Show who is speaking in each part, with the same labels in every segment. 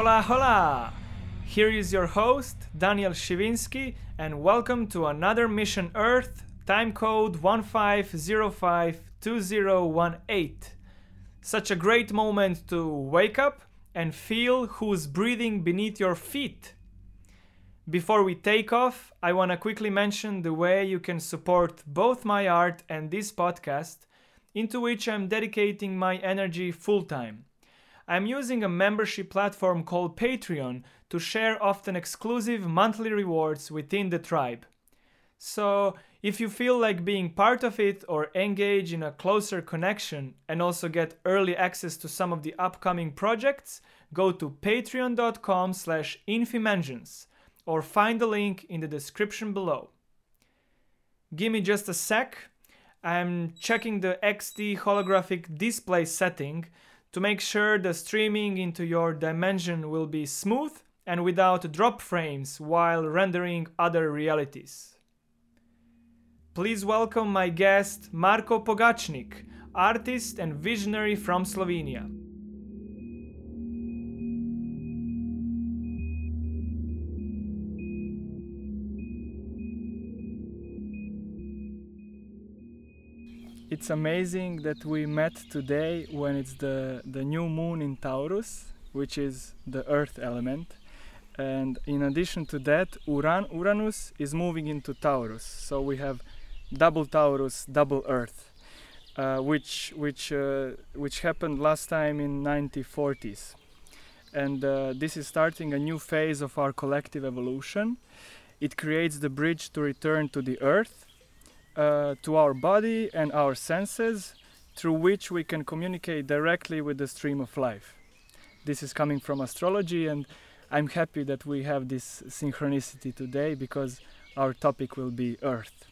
Speaker 1: Hola, hola! Here is your host, Daniel Shivinsky, and welcome to another Mission Earth, time code 15052018. Such a great moment to wake up and feel who's breathing beneath your feet. Before we take off, I want to quickly mention the way you can support both my art and this podcast, into which I'm dedicating my energy full time. I'm using a membership platform called Patreon to share often exclusive monthly rewards within the tribe. So, if you feel like being part of it or engage in a closer connection and also get early access to some of the upcoming projects, go to patreon.com slash infimensions or find the link in the description below. Give me just a sec. I'm checking the XD holographic display setting to make sure the streaming into your dimension will be smooth and without drop frames while rendering other realities. Please welcome my guest Marko Pogacnik, artist and visionary from Slovenia. It's amazing that we met today when it's the, the new moon in Taurus, which is the earth element. And in addition to that, Uran, Uranus is moving into Taurus. So we have double Taurus, double Earth, uh, which, which, uh, which happened last time in 1940s. And uh, this is starting a new phase of our collective evolution. It creates the bridge to return to the Earth uh, to our body and our senses through which we can communicate directly with the stream of life. This is coming from astrology, and I'm happy that we have this synchronicity today because our topic will be Earth.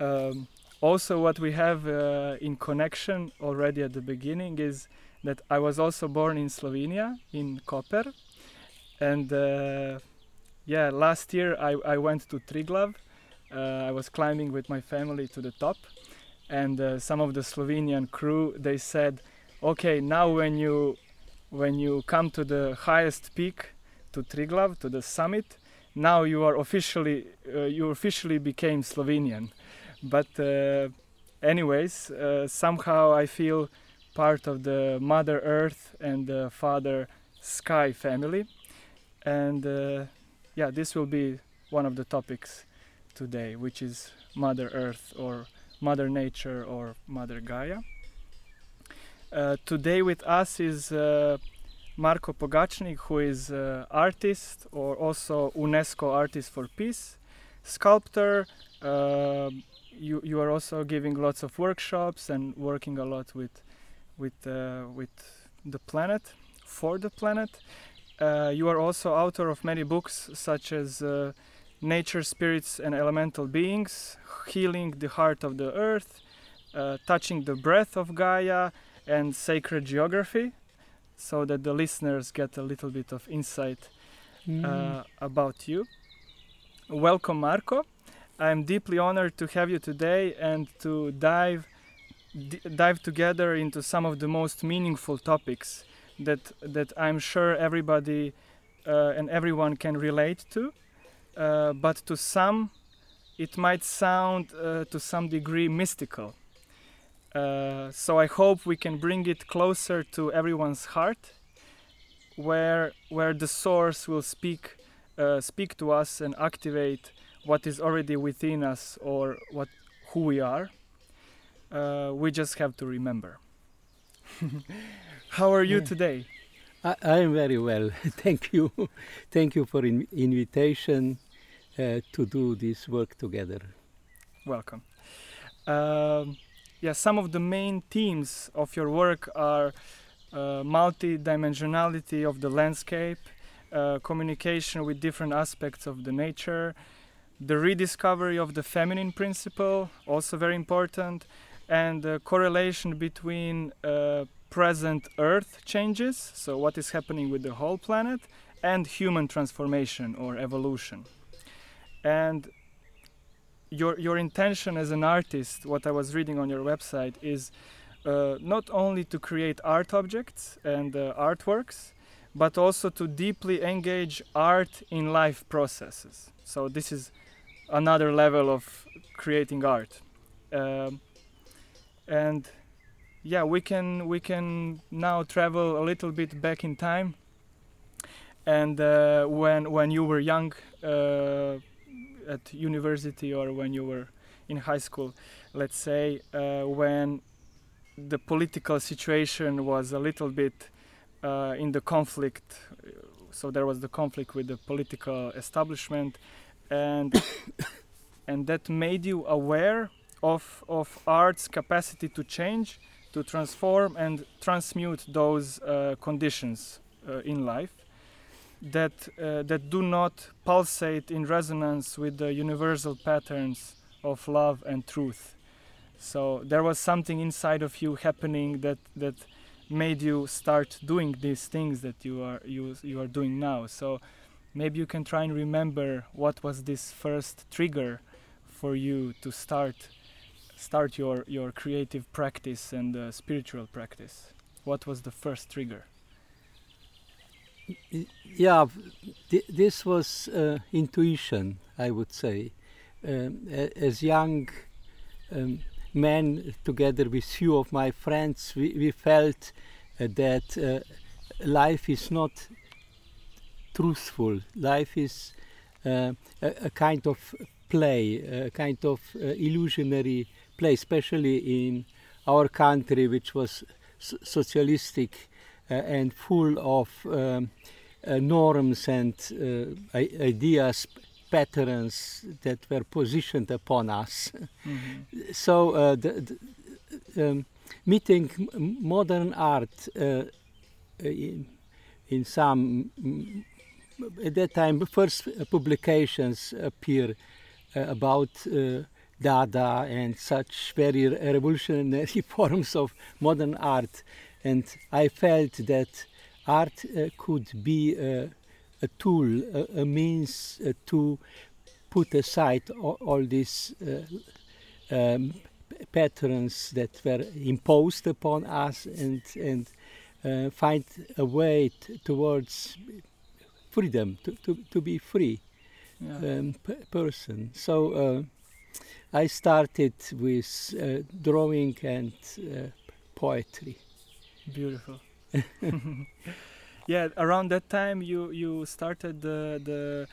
Speaker 1: Um, also, what we have uh, in connection already at the beginning is that I was also born in Slovenia, in Koper, and uh, yeah, last year I, I went to Triglav I was climbing with my family to the top, and uh, some of the Slovenian crew they said, "Okay, now when you when you come to the highest peak, to Triglav, to the summit, now you are officially uh, you officially became Slovenian." But uh, anyways, uh, somehow I feel part of the Mother Earth and the Father Sky family, and uh, yeah, this will be one of the topics today, which is Mother Earth or Mother Nature or Mother Gaia. Uh, today with us is uh, Marko Pogacnik, who is uh, artist or also UNESCO Artist for Peace, sculptor. Uh, you you are also giving lots of workshops and working a lot with with uh, with the planet for the planet. Uh, you are also author of many books such as nature, spirits, and elemental beings, healing the heart of the earth, uh, touching the breath of Gaia, and sacred geography, so that the listeners get a little bit of insight mm. uh, about you. Welcome, Marko. I'm deeply honored to have you today and to dive d- dive together into some of the most meaningful topics that that I'm sure everybody uh, and everyone can relate to. Uh, but to some, it might sound uh, to some degree mystical. Uh, so I hope we can bring it closer to everyone's heart, where where the source will speak uh, speak to us and activate what is already within us or what who we are. Uh, we just have to remember. How are you yeah. today?
Speaker 2: I, I, am very well. Thank you. Thank you for in invitation uh, to do this work together.
Speaker 1: Welcome. Um, yeah, some of the main themes of your work are uh, multi-dimensionality of the landscape, uh, communication with different aspects of the nature, the rediscovery of the feminine principle, also very important, and the correlation between uh, present Earth changes, so what is happening with the whole planet, and human transformation or evolution and your your intention as an artist what i was reading on your website is uh, not only to create art objects and uh, artworks but also to deeply engage art in life processes. So this is another level of creating art, um, and yeah, we can we can now travel a little bit back in time. And uh, when when you were young, uh, at university or when you were in high school, let's say, uh, when the political situation was a little bit uh, in the conflict. So there was the conflict with the political establishment, and and that made you aware of of art's capacity to change, to transform and transmute those uh, conditions uh, in life that uh, that do not pulsate in resonance with the universal patterns of love and truth. So there was something inside of you happening that that made you start doing these things that you are you you are doing now. So maybe you can try and remember what was this first trigger for you to start start your your creative practice and uh, spiritual practice. What was the first trigger?
Speaker 2: Yeah, th this was uh, intuition, I would say. Um, as young um, men, together with few of my friends, we, we felt uh, that uh, life is not truthful. Life is uh, a, a, kind of play, a kind of uh, illusionary play, especially in our country, which was socialistic uh, and full of um, uh, norms and uh, ideas, patterns that were positioned upon us. Mm-hmm. So the, the um, meeting modern art in, in some at that time first publications appear uh, about uh, Dada and such very revolutionary forms of modern art and I felt that art uh, could be a, a tool, a, a means uh, to put aside all, all these uh, um, patterns that were imposed upon us and, and uh, find a way towards freedom, to, to, to be free yeah. um, person. So uh, I started with uh, drawing and poetry.
Speaker 1: Beautiful. yeah, around that time you you started the the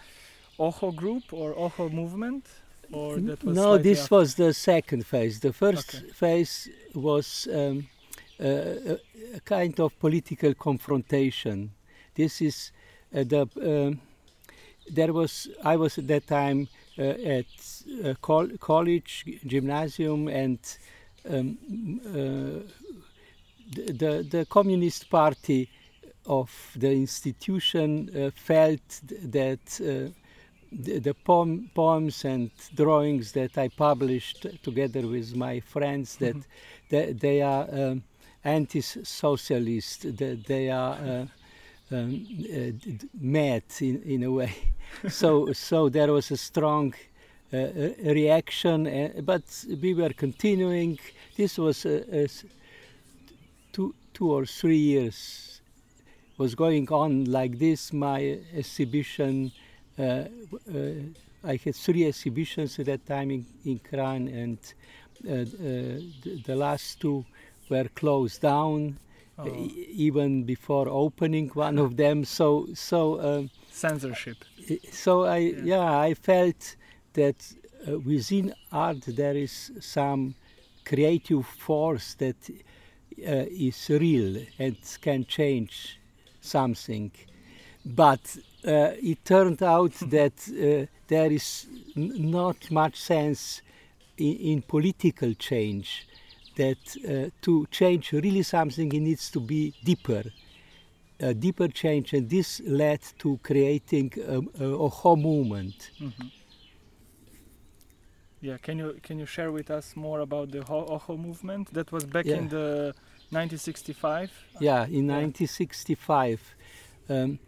Speaker 1: Oho group or Oho movement, or that was
Speaker 2: no. This after? was the second phase. The first okay. phase was um, a, a, kind of political confrontation. This is uh, the. Um, there was I was at that time uh, at uh, col college, gymnasium, and um, the, the Communist Party of the institution uh, felt that uh, the, the poem, poems and drawings that I published together with my friends that mm -hmm. they, they, are um, anti-socialist, that they are uh, um, uh, mad in, in a way. so, so there was a strong uh, reaction, uh, but we were continuing. This was a, a two, two or three years was going on like this. My exhibition, uh, uh, I had three exhibitions at that time in, in Kranj, and uh, uh the, the, last two were closed down. Oh. even before opening one of them, so so um,
Speaker 1: censorship.
Speaker 2: So I yeah, yeah I felt that uh, within art there is some creative force that is real and can change something. But uh, it turned out that uh, there is not much sense in, in political change. That uh, to change really something, it needs to be deeper, a deeper change, and this led to creating a, a, a whole movement. Mm -hmm.
Speaker 1: Yeah, can you can you share with us more about the Oho movement? That was back yeah. in the 1965.
Speaker 2: Yeah, in yeah. 1965, um,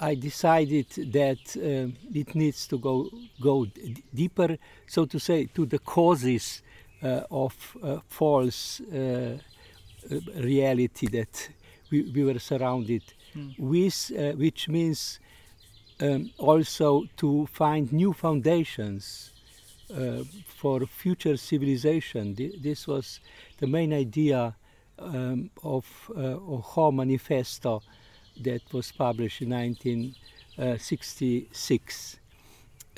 Speaker 2: I decided that uh, it needs to go go deeper, so to say, to the causes uh, of uh, false uh, reality that we, we, were surrounded mm. with, uh, which means um, also to find new foundations uh, for future civilization. This was the main idea um, of uh, Manifesto that was published in 1966.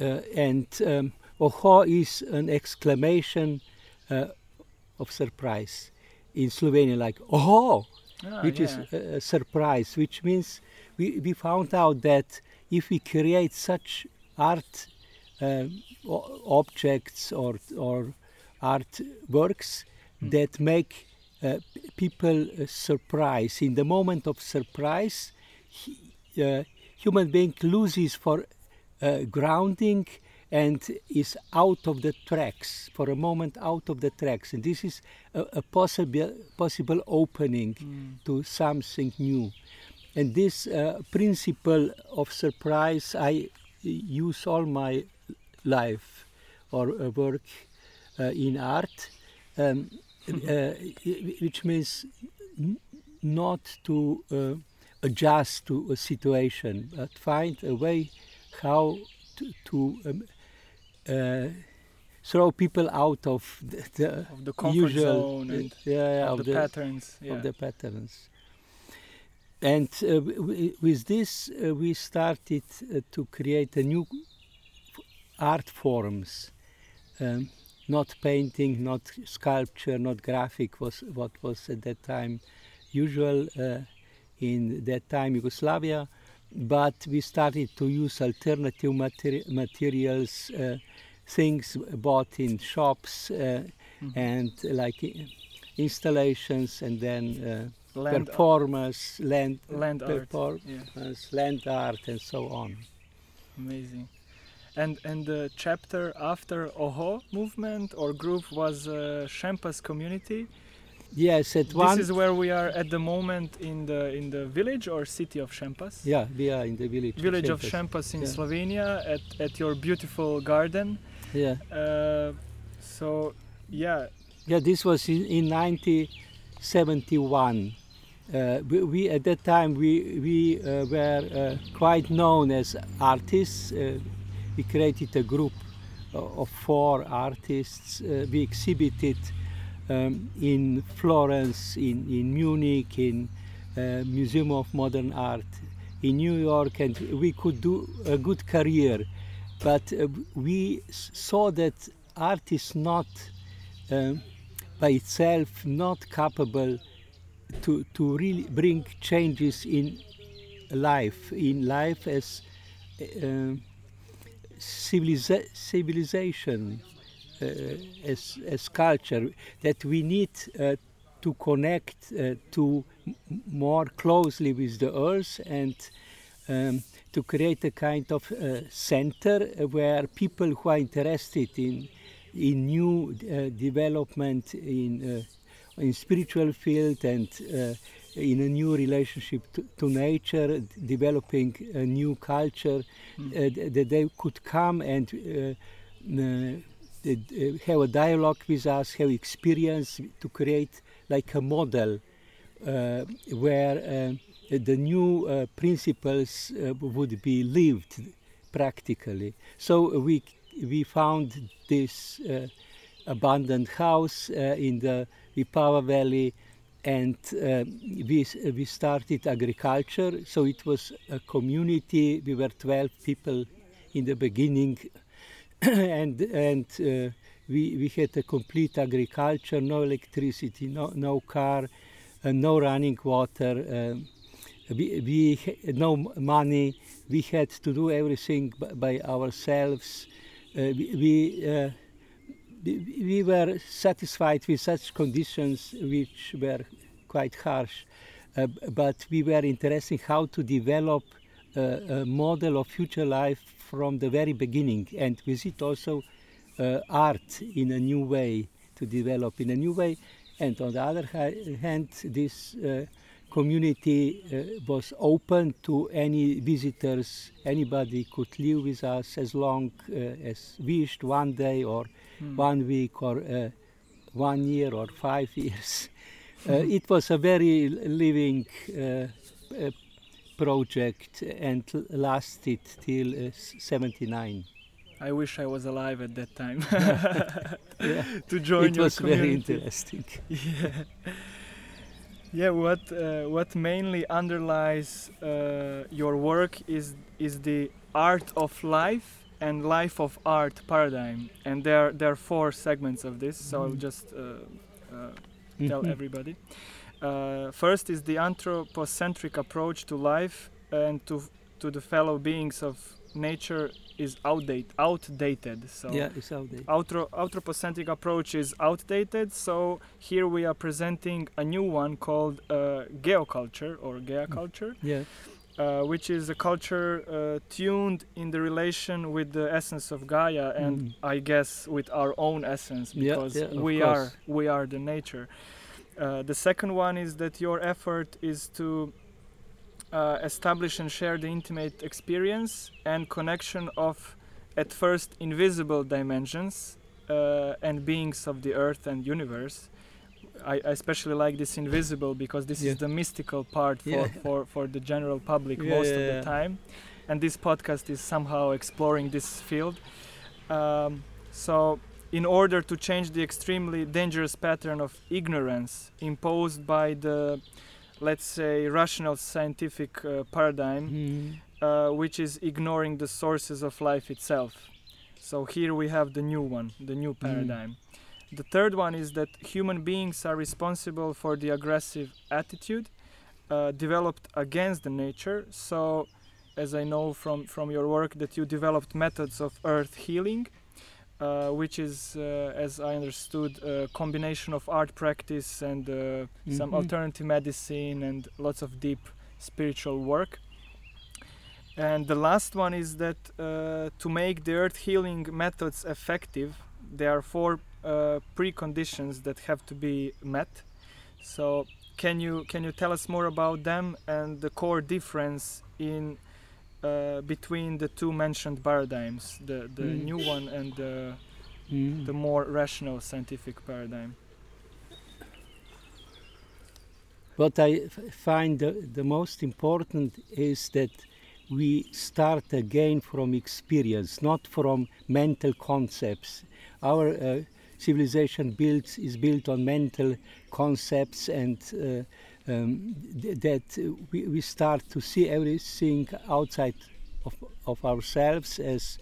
Speaker 2: Uh, and um, Oho is an exclamation uh, of surprise in Slovenia, like Oho, ah, which yeah. is a, a, surprise, which means we, we found out that if we create such art uh, objects or, or art works mm. that make uh, people uh, surprise, in the moment of surprise, he, uh, human being loses for uh, grounding and is out of the tracks for a moment out of the tracks and this is a, a possible possible opening mm. to something new and this uh, principle of surprise i use all my life or uh, work uh, in art um, uh, which means not to uh, adjust to a situation but find a way how to, to um, uh, throw people out of the, the,
Speaker 1: of the comfort
Speaker 2: usual
Speaker 1: zone and
Speaker 2: yeah,
Speaker 1: of, of the, the, patterns yeah.
Speaker 2: of the patterns and uh, with this uh, we started uh, to create a new art forms um, not painting not sculpture not graphic was what was at that time usual uh, in that time Yugoslavia but we started to use alternative materi materials, uh, things bought in shops, uh, mm -hmm. and like installations, and then uh, land performers, land,
Speaker 1: land
Speaker 2: performance, yeah. land art, and so on.
Speaker 1: Amazing. And and the chapter after Oho movement or group was uh, Shempas community
Speaker 2: Yes, at
Speaker 1: this
Speaker 2: one.
Speaker 1: This is where we are at the moment in the in the village or city of Shempas.
Speaker 2: Yeah, we are in the village.
Speaker 1: Village of Shempas, in yeah. Slovenia at at your beautiful garden.
Speaker 2: Yeah.
Speaker 1: Uh, so, yeah.
Speaker 2: Yeah, this was in, in 1971. Uh, we, we, at that time we we uh, were uh, quite known as artists. Uh, we created a group of four artists. Uh, we exhibited um, in Florence, in, in Munich, in uh, Museum of Modern Art, in New York, and we could do a good career. But uh, we saw that art is not, um, by itself, not capable to, to really bring changes in life, in life as uh, civiliza civilization. Uh, as, as culture that we need uh, to connect uh, to more closely with the earth and um, to create a kind of uh, center where people who are interested in in new uh, development in in spiritual field and in a new relationship to, to nature, developing a new culture, mm. that they could come and uh, have a dialogue with us, have experience to create like a model uh, where uh, the new uh, principles uh, would be lived practically. So we we found this uh, abandoned house in the Vipava Valley, and we we started agriculture. So it was a community. We were 12 people in the beginning and and uh, we we had a complete agriculture, no electricity, no no car, uh, no running water. Uh, we, we no money. We had to do everything by ourselves. Uh, we we, uh, we were satisfied with such conditions, which were quite harsh. Uh, but we were interested in how to develop a model of future life from the very beginning and with it also uh, art in a new way to develop in a new way and on the other hand this uh, community uh, was open to any visitors anybody could live with us as long uh, as wished one day or mm. one week or uh, one year or five years uh, it was a very living project and lasted till uh, 79.
Speaker 1: I wish I was alive at that time
Speaker 2: yeah.
Speaker 1: to join
Speaker 2: it
Speaker 1: your
Speaker 2: was
Speaker 1: community.
Speaker 2: very interesting.
Speaker 1: Yeah. Yeah, what uh, what mainly underlies uh, your work is is the art of life and life of art paradigm, and there there are four segments of this. So I'll
Speaker 2: Mhm.
Speaker 1: just uh, uh, tell
Speaker 2: Mhm.
Speaker 1: everybody. Uh, first is the anthropocentric approach to life and to to the fellow beings of nature is outdate outdated. So
Speaker 2: Yeah, it's outdated.
Speaker 1: Outro, anthropocentric approach is outdated, so here we are presenting a new one called uh, geoculture or geoculture,
Speaker 2: Yeah.
Speaker 1: Uh, which is a culture uh, tuned in the relation with the essence of Gaia and
Speaker 2: Mhm.
Speaker 1: I guess with our own essence because
Speaker 2: yeah, of
Speaker 1: we are we are the nature. Uh, the second one is that your effort is to uh, establish and share the intimate experience and connection of at first invisible dimensions uh, and beings of the earth and universe I, especially like this invisible because this
Speaker 2: Yeah.
Speaker 1: is the mystical part for,
Speaker 2: Yeah.
Speaker 1: for, for the general public
Speaker 2: Yeah,
Speaker 1: most of the time and this podcast is somehow exploring this field um, so in order to change the extremely dangerous pattern of ignorance imposed by the let's say rational scientific uh, paradigm
Speaker 2: Mhm.
Speaker 1: uh, which is ignoring the sources of life itself so here we have the new one the new paradigm the third one is that human beings are responsible for the aggressive attitude uh, developed against the nature so as i know from from your work that you developed methods of earth healing uh, which is, uh, as I understood, a combination of art practice and uh, some
Speaker 2: Mhm.
Speaker 1: alternative medicine and lots of deep spiritual work. And the last one is that uh, to make the earth healing methods effective, there are four uh, preconditions that have to be met. So, can you can you tell us more about them and the core difference in uh, between the two mentioned paradigms, the the
Speaker 2: Mm.
Speaker 1: new one and the
Speaker 2: Mhm.
Speaker 1: the more rational scientific paradigm?
Speaker 2: What I find the, the most important is that we start again from experience, not from mental concepts. Our uh, civilization built, is built on mental concepts, and uh, um, th- that we, we start to see everything outside of, of ourselves as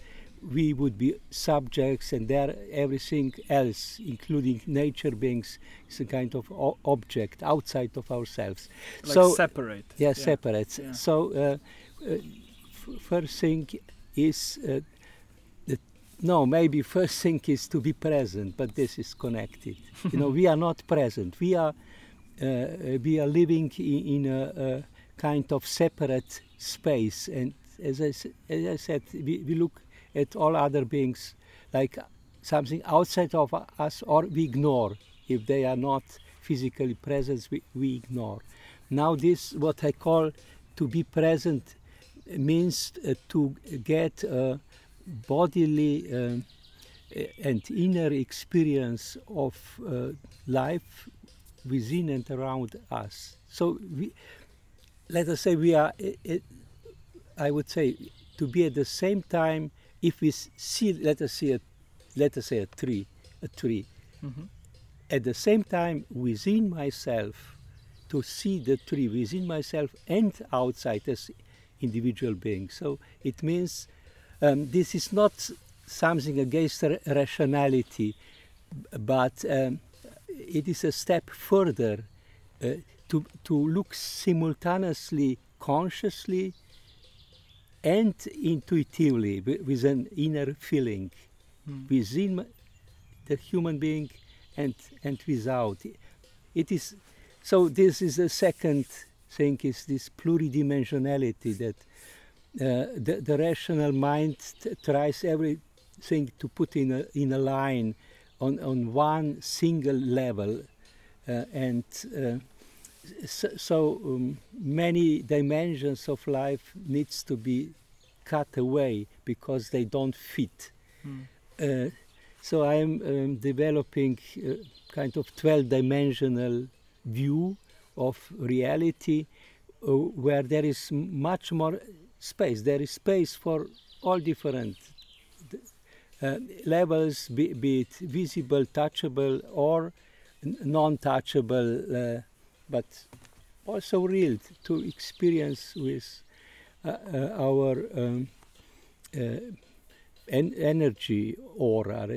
Speaker 2: we would be subjects, and there everything else, including nature beings, is a kind of o- object outside of ourselves.
Speaker 1: Like
Speaker 2: so
Speaker 1: separate.
Speaker 2: yeah, separate.
Speaker 1: Yeah.
Speaker 2: So uh, uh, f- first thing is uh, no, maybe first thing is to be present, but this is connected. you know, we are not present. We are uh, uh, we are living in, in a, a kind of separate space, and as I, as I said, we, we look at all other beings like something outside of us, or we ignore if they are not physically present. We, we ignore. Now, this what I call to be present means uh, to get a bodily um, and inner experience of uh, life within and around us. So, we, let us say we are, uh, uh, I would say, to be at the same time. If we see, let us see, a, let us say a tree, a tree,
Speaker 1: hmm
Speaker 2: at the same time within myself to see the tree within myself and outside as individual being so it means um, this is not something against ra- rationality but um, it is a step further uh, to, to look simultaneously consciously and intuitively wi- with an inner feeling
Speaker 1: Mm.
Speaker 2: within the human being and and without it is so this is the second thing is this pluridimensionality that the, the rational mind t- tries everything to put in a in a line on on one single level uh, and uh, so, so um, many dimensions of life needs to be cut away because they don't fit
Speaker 1: Mm.
Speaker 2: uh, so I'm um, developing a kind of 12 dimensional view of reality where there is much more space. There is space for all different uh, levels, be, be, it visible, touchable, or non-touchable, uh, but also real to experience with uh, uh our um, uh, en energy aura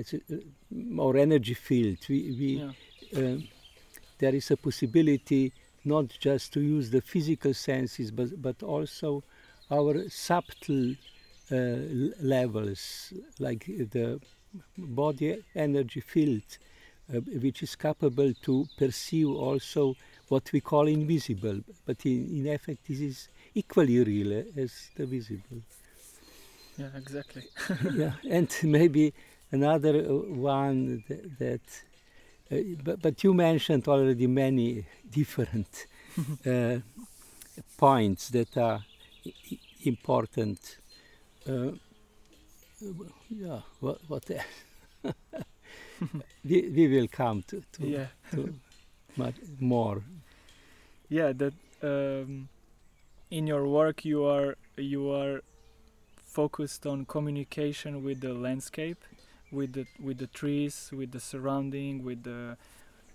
Speaker 2: or energy field. We, we yeah. Um, there is a possibility not just to use the physical senses, but, but also our subtle uh, levels, like the body energy field, uh, which is capable to perceive also what we call invisible, but in, in effect, this is equally real as the visible.
Speaker 1: Yeah, exactly.
Speaker 2: yeah, and maybe another uh, one that, that uh, but, but you mentioned already many different uh, points that are important. Uh, yeah, what, what we, we will come to, to,
Speaker 1: yeah.
Speaker 2: to much more.
Speaker 1: Yeah, that um, in your work you are you are focused on communication with the landscape, with the with the trees, with the surrounding, with the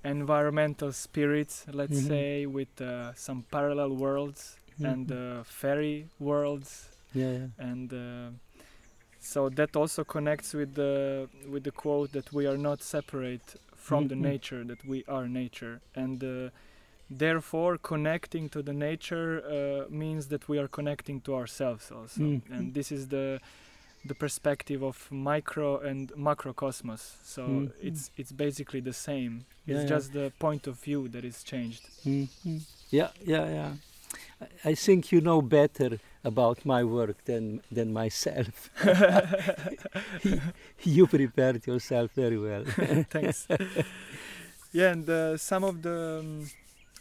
Speaker 1: environmental spirits, let's mm-hmm. say, with uh, some parallel worlds mm-hmm. and uh, fairy worlds.
Speaker 2: Yeah, yeah.
Speaker 1: And uh, so that also connects with the with the quote that we are not separate from mm-hmm. the nature, that we are nature, and uh, therefore connecting to the nature uh, means that we are connecting to ourselves also, mm-hmm. and this is the the perspective of micro and macrocosmos. So mm-hmm. it's it's basically the same. It's yeah, just the point of view that is changed.
Speaker 2: Mm-hmm. Yeah, yeah, yeah. I think you know better about my work than than myself. you prepared yourself very well.
Speaker 1: Thanks. yeah, and uh, some of the um,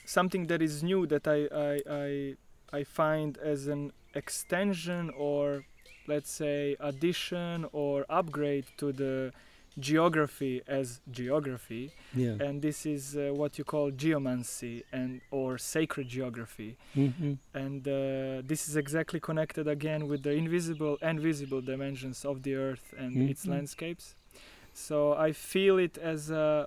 Speaker 1: something that is new that I I I, I find as an extension or let's say addition or upgrade to the geography as geography
Speaker 2: yeah.
Speaker 1: and this is uh, what you call geomancy and or sacred geography
Speaker 2: mm-hmm.
Speaker 1: and uh, this is exactly connected again with the invisible and visible dimensions of the earth and mm-hmm. its landscapes so i feel it as a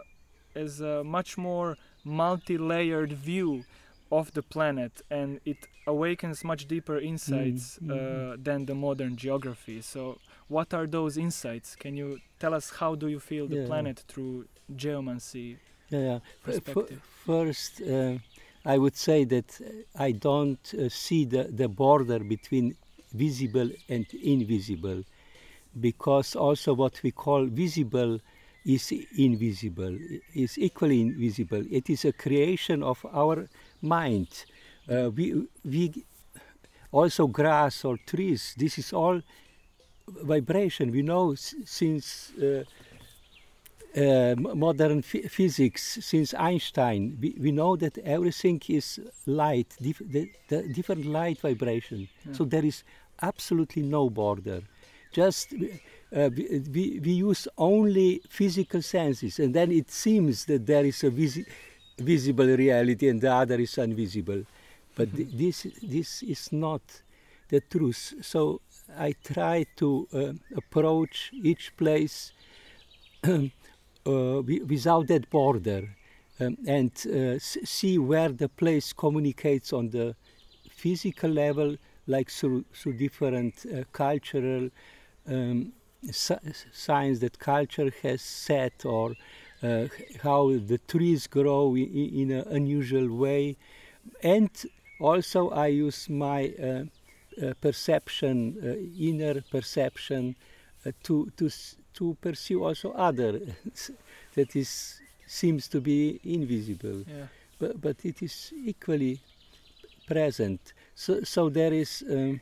Speaker 1: as a much more multi-layered view of the planet and it awakens much deeper insights mm, mm, uh, than the modern geography so what are those insights can you tell us how do you feel the yeah. planet through geomancy
Speaker 2: yeah, yeah. Perspective? first uh, i would say that i don't uh, see the, the border between visible and invisible because also what we call visible is invisible is equally invisible it is a creation of our mind. Uh, we, we also grass or trees. This is all vibration. We know since uh, uh, modern physics, since Einstein, we, we know that everything is light, dif the, the, different light vibration. Yeah. So there is absolutely no border. Just uh, we, we use only physical senses, and then it seems that there is a visi visible reality and the other is invisible. But th- this, this is not the truth. So I try to uh, approach each place uh, without that border um, and uh, see where the place communicates on the physical level, like through, through different uh, cultural um, signs that culture has set or uh, how the trees grow in, in an unusual way. And also, I use my uh, perception, inner perception, to, to, to pursue also other that is seems to be invisible,
Speaker 1: yeah.
Speaker 2: but, but it is equally present. So, so there is um,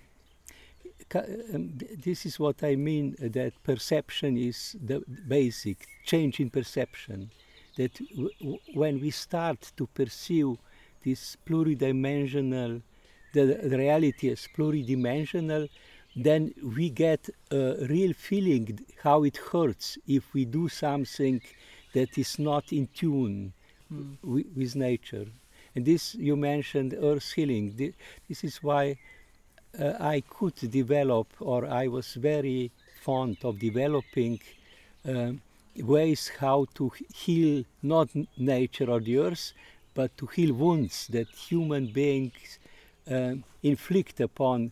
Speaker 2: um, this is what I mean uh, that perception is the basic change in perception. That when we start to pursue this pluridimensional, the, the reality is pluridimensional, then we get a real feeling how it hurts if we do something that is not in tune mm. with nature. And this you mentioned earth healing. This is why uh, I could develop, or I was very fond of developing um, ways how to heal not nature or the earth, but to heal wounds that human beings uh, inflict upon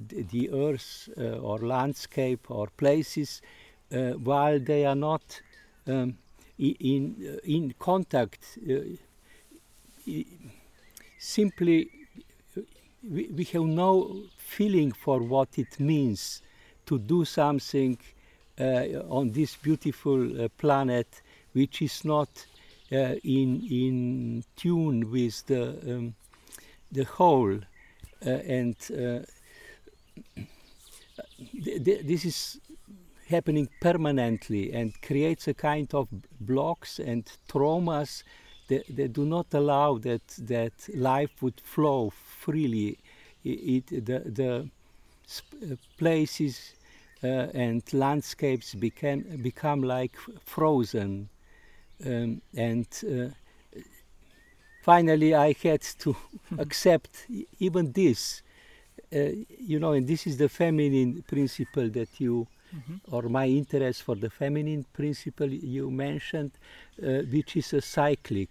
Speaker 2: the, earth uh, or landscape or places uh, while they are not um, in, uh, in contact. Uh, simply, we, we have no feeling for what it means to do something uh, on this beautiful planet which is not in in tune with the um, the whole and th th this is happening permanently and creates a kind of blocks and traumas that, that do not allow that that life would flow freely. It, it the the places uh, and landscapes became become like frozen, um, and uh, finally I had to accept even this. Uh, you know, and this is the feminine principle that you, mm-hmm. or my interest for the feminine principle you mentioned, uh, which is a cyclic,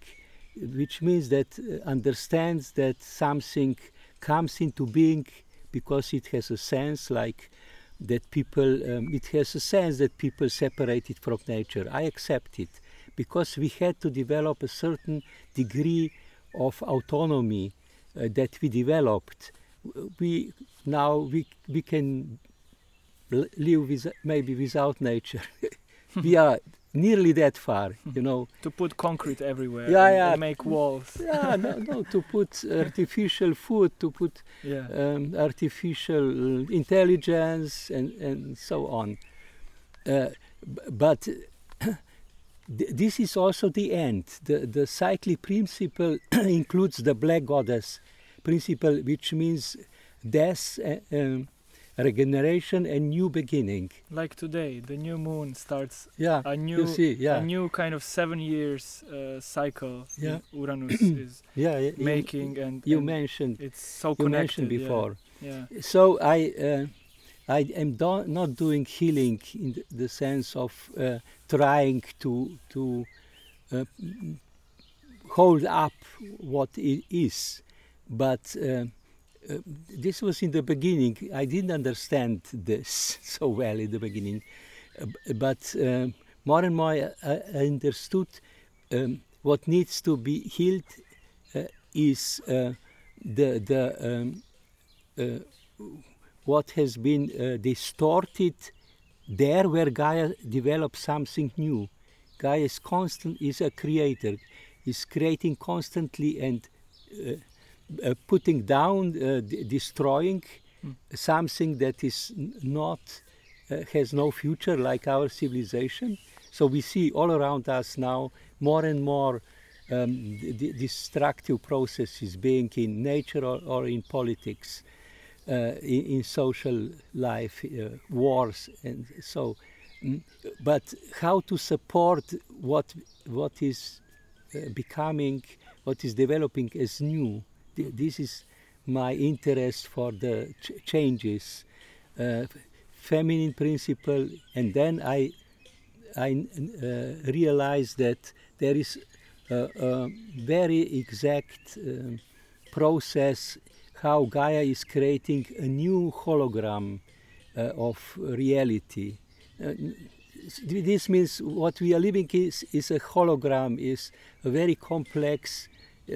Speaker 2: which means that uh, understands that something comes into being because it has a sense, like that people, um, it has a sense that people separate it from nature. I accept it because we had to develop a certain degree of autonomy uh, that we developed. We now we we can live with, maybe without nature. we are nearly that far, you know.
Speaker 1: to put concrete everywhere.
Speaker 2: Yeah, yeah.
Speaker 1: make walls.
Speaker 2: yeah, no, no. To put artificial food, to put
Speaker 1: yeah.
Speaker 2: um, artificial intelligence, and and so on. Uh, but this is also the end. The the cyclic principle includes the black goddess principle, which means death. Uh, um, regeneration and new beginning.
Speaker 1: Like today, the new moon starts
Speaker 2: yeah,
Speaker 1: a new
Speaker 2: see, yeah.
Speaker 1: a new kind of seven years uh, cycle
Speaker 2: yeah.
Speaker 1: Uranus is
Speaker 2: yeah, yeah,
Speaker 1: making
Speaker 2: you,
Speaker 1: and
Speaker 2: you mentioned
Speaker 1: it's so connected you
Speaker 2: mentioned before.
Speaker 1: Yeah.
Speaker 2: So I uh, I am do not doing healing in the, sense of uh, trying to to uh, hold up what it is, but uh, uh, this was in the beginning. I didn't understand this so well in the beginning, uh, but uh, more and more I, I understood um, what needs to be healed is the the um, what has been distorted there where Gaia develops something new. Gaia is constant, is a creator, is creating constantly and uh, putting down, uh, destroying mm. something that is not uh, has no future, like our civilization. So we see all around us now more and more um, destructive processes being in nature or, or in politics, uh, in, in, social life, uh, wars, and so. Mm, but how to support what what is uh, becoming, what is developing as new? this is my interest for the ch changes, uh, feminine principle, and then I I uh, realized that there is a, a very exact um, process how Gaia is creating a new hologram uh, of reality. Uh, this means what we are living is, is a hologram, is a very complex uh,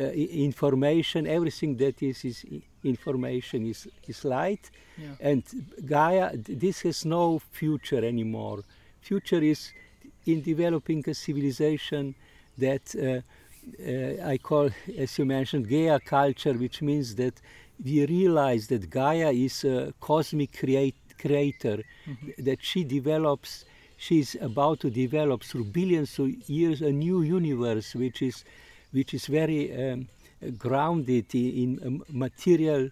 Speaker 2: information, everything that is, is information is, is light.
Speaker 1: Yeah.
Speaker 2: And Gaia, this has no future anymore. Future is in developing a civilization that uh, uh, I call, as you mentioned, Gaia culture, which means that we realize that Gaia is a cosmic create, creator, mm-hmm. that she develops, she's about to develop through billions of years a new universe, which is which is very um, grounded in, in material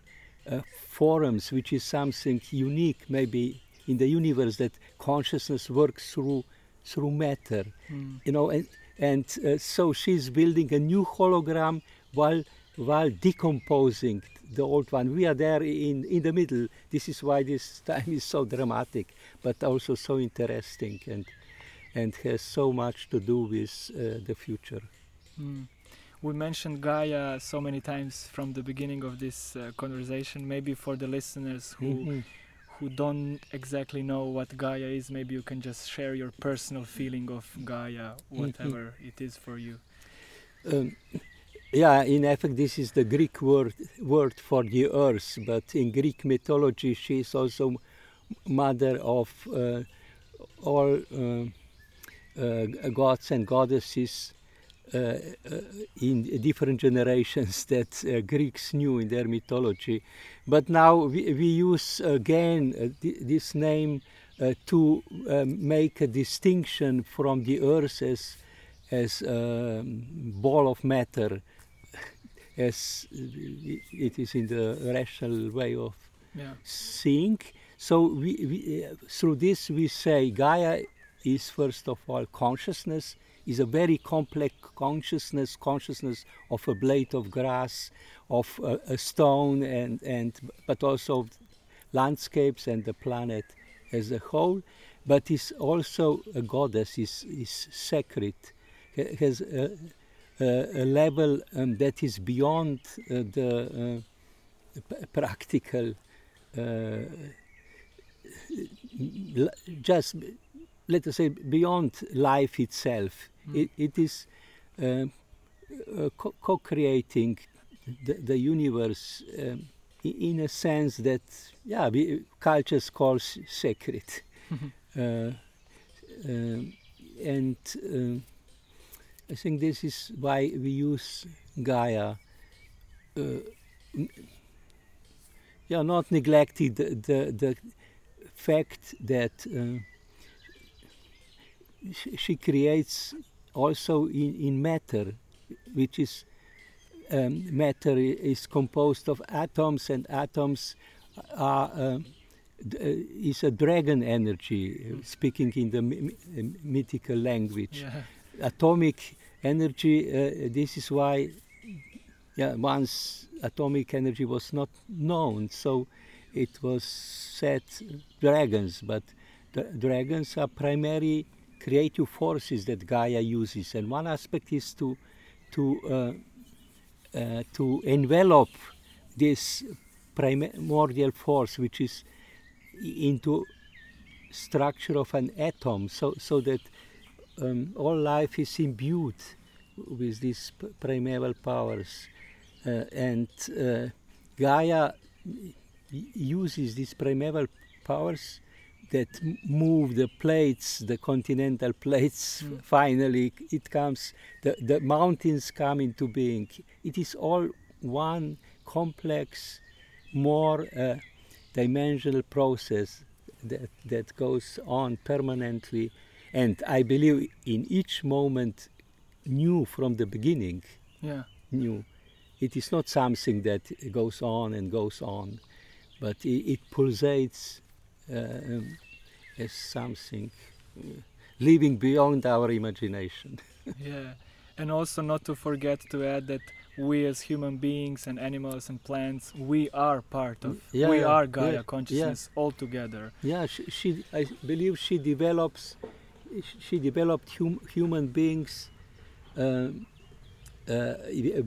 Speaker 2: uh, forums, which is something unique maybe in the universe that consciousness works through through matter.
Speaker 1: Mm.
Speaker 2: You know, and, and uh, so she's building a new hologram while while decomposing the old one. We are there in, in the middle. This is why this time is so dramatic, but also so interesting and, and has so much to do with uh, the future.
Speaker 1: Mm. We mentioned Gaia so many times from the beginning of this uh, conversation. Maybe for the listeners who mm-hmm. who don't exactly know what Gaia is, maybe you can just share your personal feeling of Gaia, mm-hmm. whatever mm-hmm. it is for you.
Speaker 2: Um, yeah, in effect, this is the Greek word word for the earth. But in Greek mythology, she is also mother of uh, all uh, uh, gods and goddesses uh, uh, in different generations that uh, Greeks knew in their mythology. But now we, we use again th this name to make a distinction from the earth as as a ball of matter as it is in the rational way of yeah. seeing. So we, we, uh, through this we say Gaia is first of all consciousness, is a very complex consciousness, consciousness of a blade of grass, of a, a stone, and, and but also landscapes and the planet as a whole. But is also a goddess, is, is sacred, has a, a, a level um, that is beyond uh, the uh, practical, uh, just let us say beyond life itself. Mm. It, it is uh, co creating the, the universe um, in a sense that, yeah, we, cultures call sacred. uh, um, and um, I think this is why we use Gaia. Uh, yeah, not neglecting the, the, the fact that uh, she, she, creates also in, in matter, which is um, matter is composed of atoms, and atoms are uh, is a dragon energy, speaking in the mythical language. Yeah atomic energy, uh, this is why yeah, once atomic energy was not known, so it was said dragons, but dragons are primary creative forces that Gaia uses, and one aspect is to to uh, uh, to envelop this primordial force, which is into structure of an atom, so so that um, all life is imbued with these primeval powers, uh, and uh, Gaia uses these primeval powers that move the plates, the continental plates. Mm. Finally, it comes. The the mountains come into being. It is all one complex, more uh, dimensional process that that goes on permanently and I believe in each moment new from the beginning.
Speaker 1: Yeah.
Speaker 2: New. It is not something that goes on and goes on, but it, it pulsates uh, um, as something uh, living beyond our imagination.
Speaker 1: yeah, and also not to forget to add that we as human beings and animals and plants, we are part of, yeah, we are Gaia yeah, consciousness yeah. all together.
Speaker 2: Yeah, she, she, I believe she develops she developed hum, human beings uh, uh,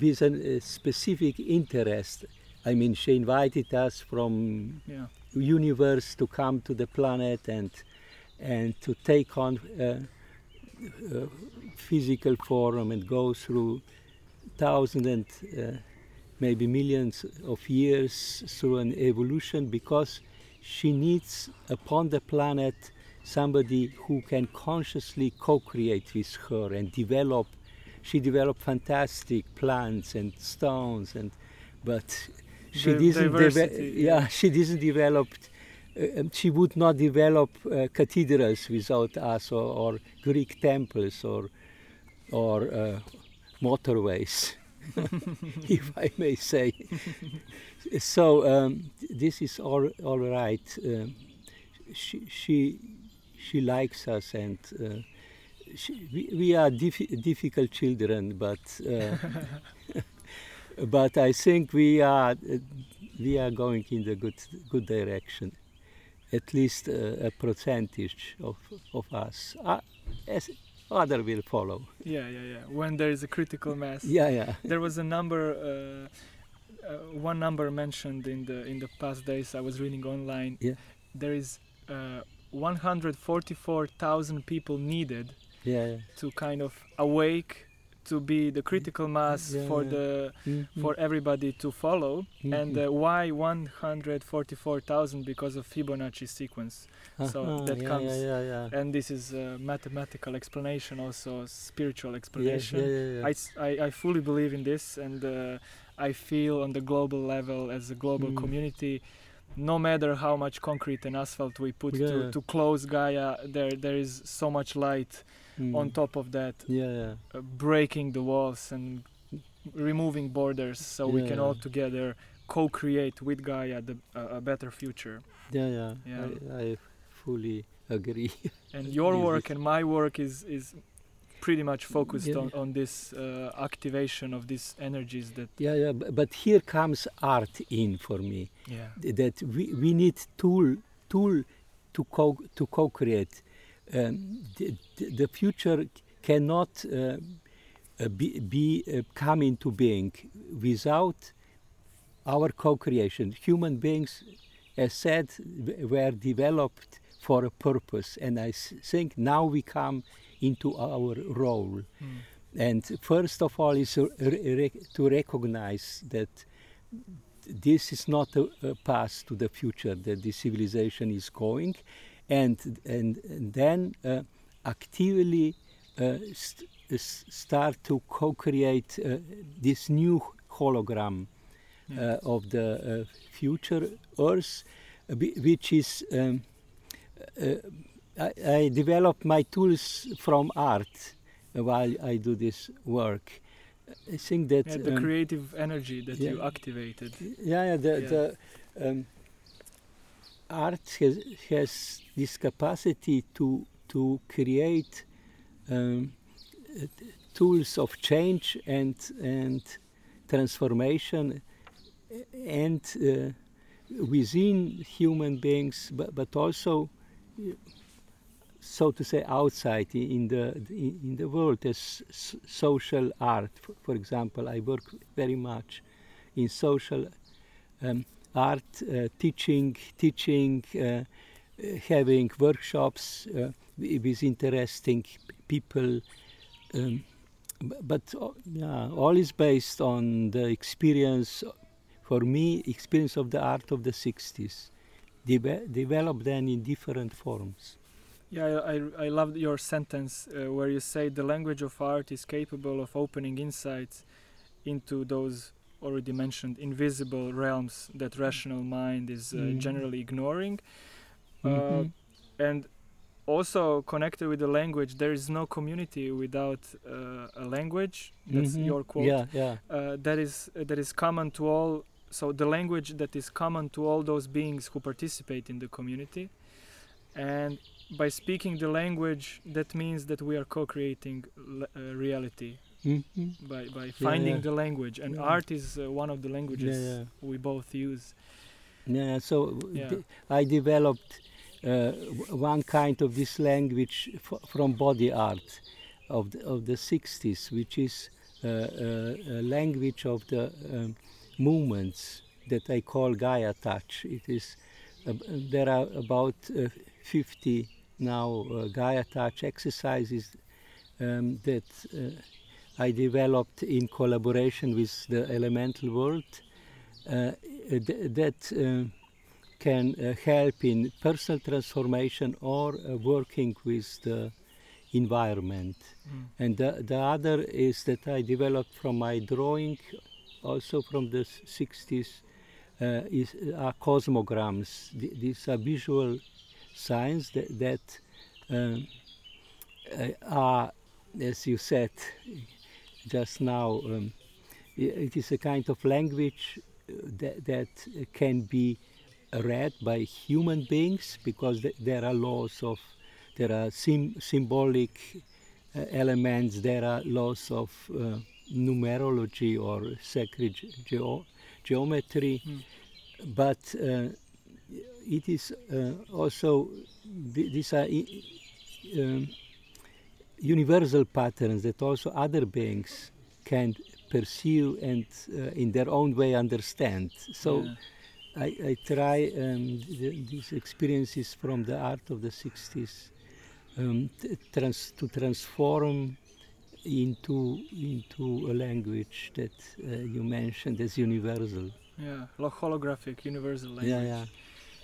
Speaker 2: with a specific interest. I mean, she invited us from yeah. universe to come to the planet and and to take on uh, uh physical form and go through thousands and uh, maybe millions of years through an evolution because she needs upon the planet somebody who can consciously co-create with her and develop. She developed fantastic plants and stones, and but she the didn't. Deve- yeah, she didn't develop. Uh, um, she would not develop uh, cathedrals without us, or, or, Greek temples, or or uh, motorways, if I may say. so um, this is all all right. Um, she, she she likes us and uh, she, we, we, are difficult children, but uh, but I think we are we are going in the good good direction. At least uh, a percentage of of us. Uh, as other will follow.
Speaker 1: Yeah, yeah, yeah. When there is a critical mass.
Speaker 2: Yeah, yeah.
Speaker 1: There was a number. Uh, uh, one number mentioned in the in the past days I was reading online.
Speaker 2: Yeah.
Speaker 1: There is uh, 144,000 people needed
Speaker 2: yeah, yeah.
Speaker 1: to kind of awake to be the critical mass
Speaker 2: Yeah,
Speaker 1: for the
Speaker 2: Mhm.
Speaker 1: for everybody to follow and
Speaker 2: Mhm.
Speaker 1: uh, why 144,000 because of Fibonacci sequence so
Speaker 2: Uh-huh,
Speaker 1: that
Speaker 2: yeah,
Speaker 1: comes-
Speaker 2: Yeah, yeah, yeah.
Speaker 1: and this is a mathematical explanation also spiritual explanation. I, I- I fully believe in this and uh, I feel on the global level as a global
Speaker 2: Mm.
Speaker 1: community no matter how much concrete and asphalt we put
Speaker 2: Yeah.
Speaker 1: to, to close Gaia there there is so much light
Speaker 2: Mm.
Speaker 1: on top of that
Speaker 2: Yeah, yeah.
Speaker 1: uh, breaking the walls and removing borders so we can all together co-create with Gaia the, uh, a better future
Speaker 2: Yeah, yeah.
Speaker 1: Yeah.
Speaker 2: I, I fully agree.
Speaker 1: and your work and my work is is pretty much focused
Speaker 2: Yeah.
Speaker 1: on, on this uh, activation of these energies that
Speaker 2: yeah, yeah. But here comes art in for me.
Speaker 1: yeah
Speaker 2: That we, we need tool tool to co to co-create. Um, the, the- future cannot uh, uh, be, be uh, come into being without our co-creation. Human beings, as said, were developed for a purpose, and I think now we come into our role.
Speaker 1: Mm.
Speaker 2: And first of all, is to re- re- to recognize that this is not a, a path to the future that the civilization is going, and and, and then uh, actively uh, st- start to co-create uh, this new hologram
Speaker 1: Yeah.
Speaker 2: uh, of the uh, future Earth, uh, which is. Um, uh, I, I develop my tools from art while I do this work. I think that
Speaker 1: Yeah, the
Speaker 2: um,
Speaker 1: creative energy that you activated
Speaker 2: yeah, yeah, the,
Speaker 1: Yeah.
Speaker 2: the um, art has, has this capacity to to create um, tools of change and and transformation and uh, within human beings, but, but also so to say outside in the in the world as social art. For, example, I work very much in social um, art, uh, teaching, teaching, uh, having workshops uh, with interesting people. Um, but uh, yeah, all is based on the experience, for me, experience of the art of the 60s, deve- developed then in different forms.
Speaker 1: Yeah, I, I I loved your sentence uh, where you say the language of art is capable of opening insights into those already mentioned invisible realms that rational mind is uh,
Speaker 2: Mhm.
Speaker 1: generally ignoring. Uh,
Speaker 2: Mhm.
Speaker 1: and also connected with the language, there is no community without uh, a language. That's
Speaker 2: Mhm.
Speaker 1: your quote.
Speaker 2: Yeah, yeah.
Speaker 1: uh, that is uh, that is common to all so the language that is common to all those beings who participate in the community and by speaking the language that means that we are co-creating l- uh, reality
Speaker 2: Mhm.
Speaker 1: by, by finding
Speaker 2: yeah.
Speaker 1: the language and
Speaker 2: Yeah.
Speaker 1: art is uh, one of the languages
Speaker 2: yeah.
Speaker 1: we both use
Speaker 2: Yeah, so
Speaker 1: Yeah.
Speaker 2: I developed uh, one kind of this language f- from body art of the, of the 60s, which is uh, uh, a language of the um, movements that I call Gaia touch. It is uh, there are about uh, 50 now uh, Gaia touch exercises um, that uh, I developed in collaboration with the elemental world uh, th- that uh, can uh, help in personal transformation or uh, working with the environment.
Speaker 1: Mm.
Speaker 2: And the, the other is that I developed from my drawing, also from the 60s, uh, is, are cosmograms. Th- these are visual signs that, that um, uh, are, as you said just now, um, it is a kind of language uh, that, that can be read by human beings because there are laws of, there are sim- symbolic uh, elements, there are laws of uh, numerology or sacred geo- geometry,
Speaker 1: Mm.
Speaker 2: but uh, it is uh, also th- these are i- um, universal patterns that also other beings can pursue and uh, in their own way understand. So.
Speaker 1: Yeah.
Speaker 2: I, I try um, th- these experiences from the art of the 60s um, t- trans- to transform into into a language that uh, you mentioned as universal.
Speaker 1: Yeah, lo- holographic, universal language.
Speaker 2: Yeah, yeah.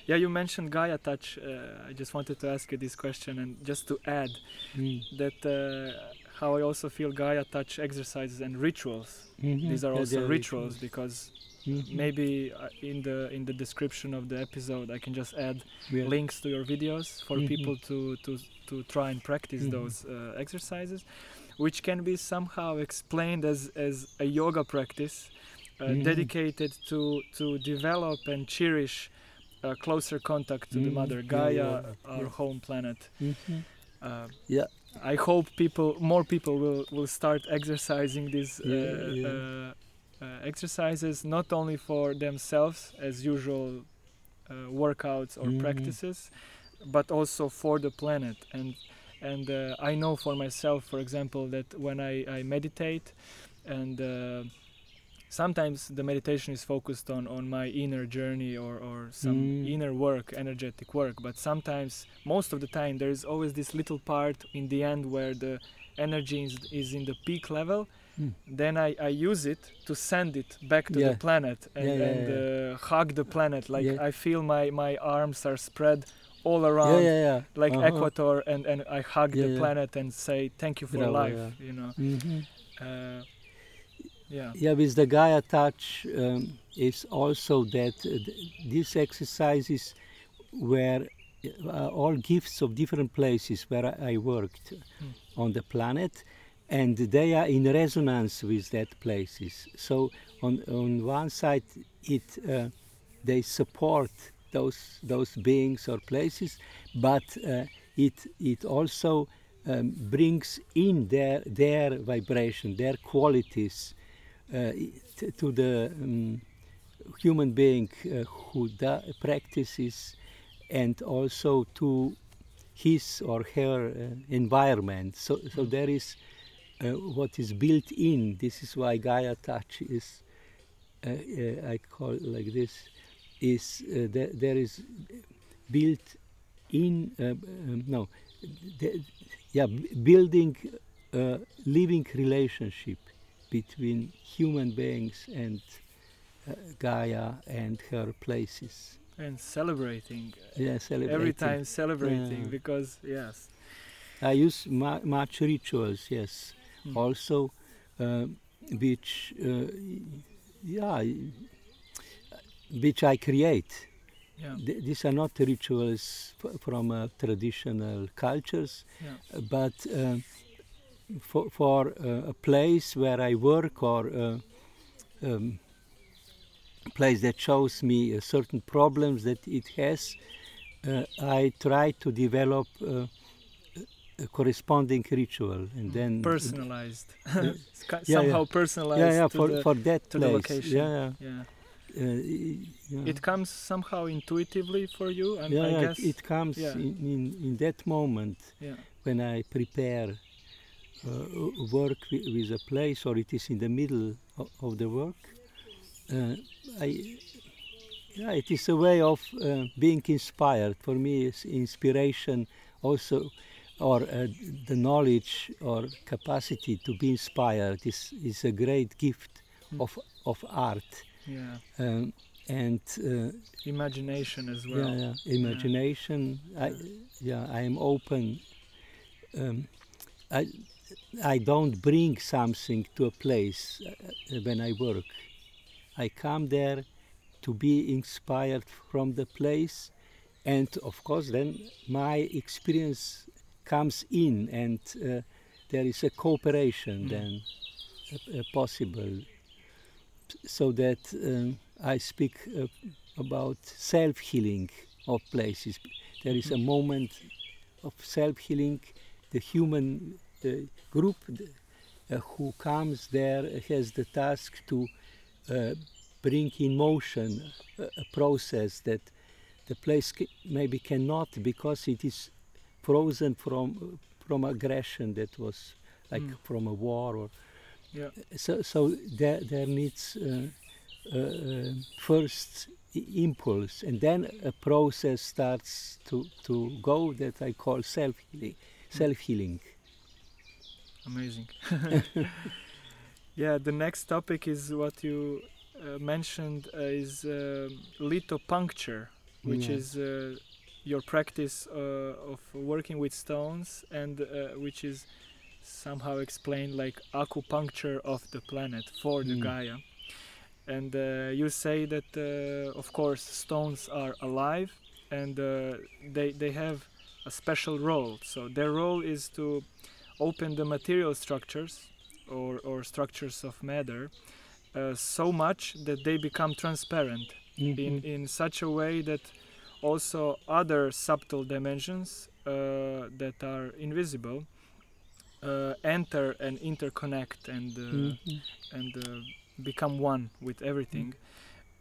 Speaker 1: Yeah, you mentioned Gaia Touch. Uh, I just wanted to ask you this question, and just to add
Speaker 2: Mm.
Speaker 1: that uh, how I also feel Gaia Touch exercises and rituals.
Speaker 2: Mhm.
Speaker 1: These are
Speaker 2: Yeah,
Speaker 1: also rituals because
Speaker 2: Mhm.
Speaker 1: maybe uh, in the in the description of the episode I can just add
Speaker 2: Yeah.
Speaker 1: links to your videos for
Speaker 2: Mhm.
Speaker 1: people to, to to try and practice
Speaker 2: Mhm.
Speaker 1: those uh, exercises, which can be somehow explained as as a yoga practice uh,
Speaker 2: Mhm.
Speaker 1: dedicated to to develop and cherish uh, closer contact to the
Speaker 2: Mhm.
Speaker 1: mother Gaia,
Speaker 2: yeah,
Speaker 1: our
Speaker 2: yeah.
Speaker 1: home planet.
Speaker 2: Mhm.
Speaker 1: Uh,
Speaker 2: Yeah.
Speaker 1: I hope people, more people will, will start exercising these uh. Uh, uh, exercises not only for themselves as usual uh, workouts or
Speaker 2: Mhm.
Speaker 1: practices, but also for the planet. And and uh, I know for myself, for example, that when I, I meditate and uh, sometimes the meditation is focused on, on my inner journey or, or some
Speaker 2: Mm.
Speaker 1: inner work, energetic work. But sometimes, most of the time, there is always this little part in the end where the energy is, is in the peak level.
Speaker 2: Mm.
Speaker 1: Then I, I use it to send it back to
Speaker 2: Yeah.
Speaker 1: the planet and,
Speaker 2: Yeah, yeah,
Speaker 1: and Uh, hug the planet. Like. I feel my, my arms are spread all around like
Speaker 2: Uh-huh.
Speaker 1: equator and, and I hug the planet and say thank you for
Speaker 2: Bravo,
Speaker 1: life, you know.
Speaker 2: Mhm.
Speaker 1: Uh, yeah.
Speaker 2: Yeah, with the Gaia touch um, is also that uh, these exercises were uh, all gifts of different places where I, I worked on the planet, and they are in resonance with that places. So on on one side, it uh, they support those those beings or places, but uh, it it also um, brings in their their vibration, their qualities to the um, human being uh, who practices, and also to his or her uh, environment. So, so there is uh, what is built in. This is why Gaia Touch is, uh, uh, I call it like this, is uh, there, there is built in, uh, um, no, the, yeah, b- building a living relationship between human beings and uh, Gaia and her places.
Speaker 1: And celebrating.
Speaker 2: Yeah, celebrating.
Speaker 1: Every time celebrating
Speaker 2: Yeah.
Speaker 1: because, yes.
Speaker 2: I use ma- much rituals, yes.
Speaker 1: Mm.
Speaker 2: Also, uh, which, uh, yeah, which I create.
Speaker 1: Yeah.
Speaker 2: Th- these are not rituals f- from uh, traditional cultures,
Speaker 1: Yeah.
Speaker 2: but uh, for, for uh, a place where I work or uh, um, place that shows me uh, certain problems that it has, uh, I try to develop uh, a corresponding ritual and then
Speaker 1: Personalized.
Speaker 2: Yeah.
Speaker 1: It's ki-
Speaker 2: Yeah,
Speaker 1: somehow
Speaker 2: yeah.
Speaker 1: personalized
Speaker 2: yeah, yeah, for,
Speaker 1: the,
Speaker 2: for that
Speaker 1: to the
Speaker 2: place.
Speaker 1: location.
Speaker 2: Yeah,
Speaker 1: yeah.
Speaker 2: yeah. Uh.
Speaker 1: It comes somehow intuitively for you, and
Speaker 2: yeah,
Speaker 1: I guess.
Speaker 2: it comes
Speaker 1: yeah.
Speaker 2: in, in, in that moment when I prepare uh, work with a place or it is in the middle of, of the work. Uh, I, yeah, it is a way of uh, being inspired. For me, it's inspiration also, or uh, the knowledge or capacity to be inspired is, is a great gift
Speaker 1: Mm.
Speaker 2: of, of art.
Speaker 1: Yeah.
Speaker 2: Um, and uh,
Speaker 1: Imagination as well.
Speaker 2: yeah, yeah, imagination. I, yeah, I am open. Um, I, I don't bring something to a place uh, when I work. I come there to be inspired from the place, and of course, then my experience comes in, and uh, there is a cooperation
Speaker 1: Mm.
Speaker 2: then uh, uh, possible, so that um, I speak uh, about self healing of places. There is a moment of self healing. The human uh, group uh, who comes there has the task to uh, bring in motion a, process that the place maybe cannot because it is frozen from from aggression that was like mm. from a war or
Speaker 1: yeah.
Speaker 2: so so there there needs uh, uh, uh first impulse and then a process starts to to go that I call self healing mm. self healing
Speaker 1: amazing yeah the next topic is what you uh, mentioned uh, is uh, lithopuncture which yeah. is uh, your practice uh, of working with stones and uh, which is somehow explained like acupuncture of the planet for mm. the Gaia. And uh, you say that, uh, of course, stones are alive and uh, they, they have a special role. So their role is to open the material structures or, or structures of matter uh, so much that they become transparent mm-hmm. in, in such a way that also other subtle dimensions uh, that are invisible uh, enter and interconnect and uh, mm-hmm. and uh, become one with everything.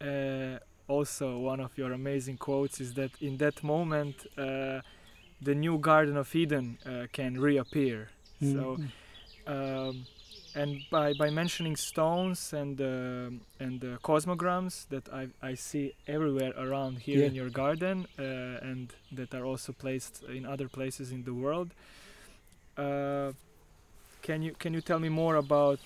Speaker 1: Mm-hmm. also, one of your amazing quotes is that in that moment, the new Garden of Eden can reappear. Mm-hmm. So. Um, and by, by mentioning stones and uh, and uh, cosmograms that I, I see everywhere around here yeah. in your garden uh, and that are also placed in other places in the world uh, can you can you tell me more about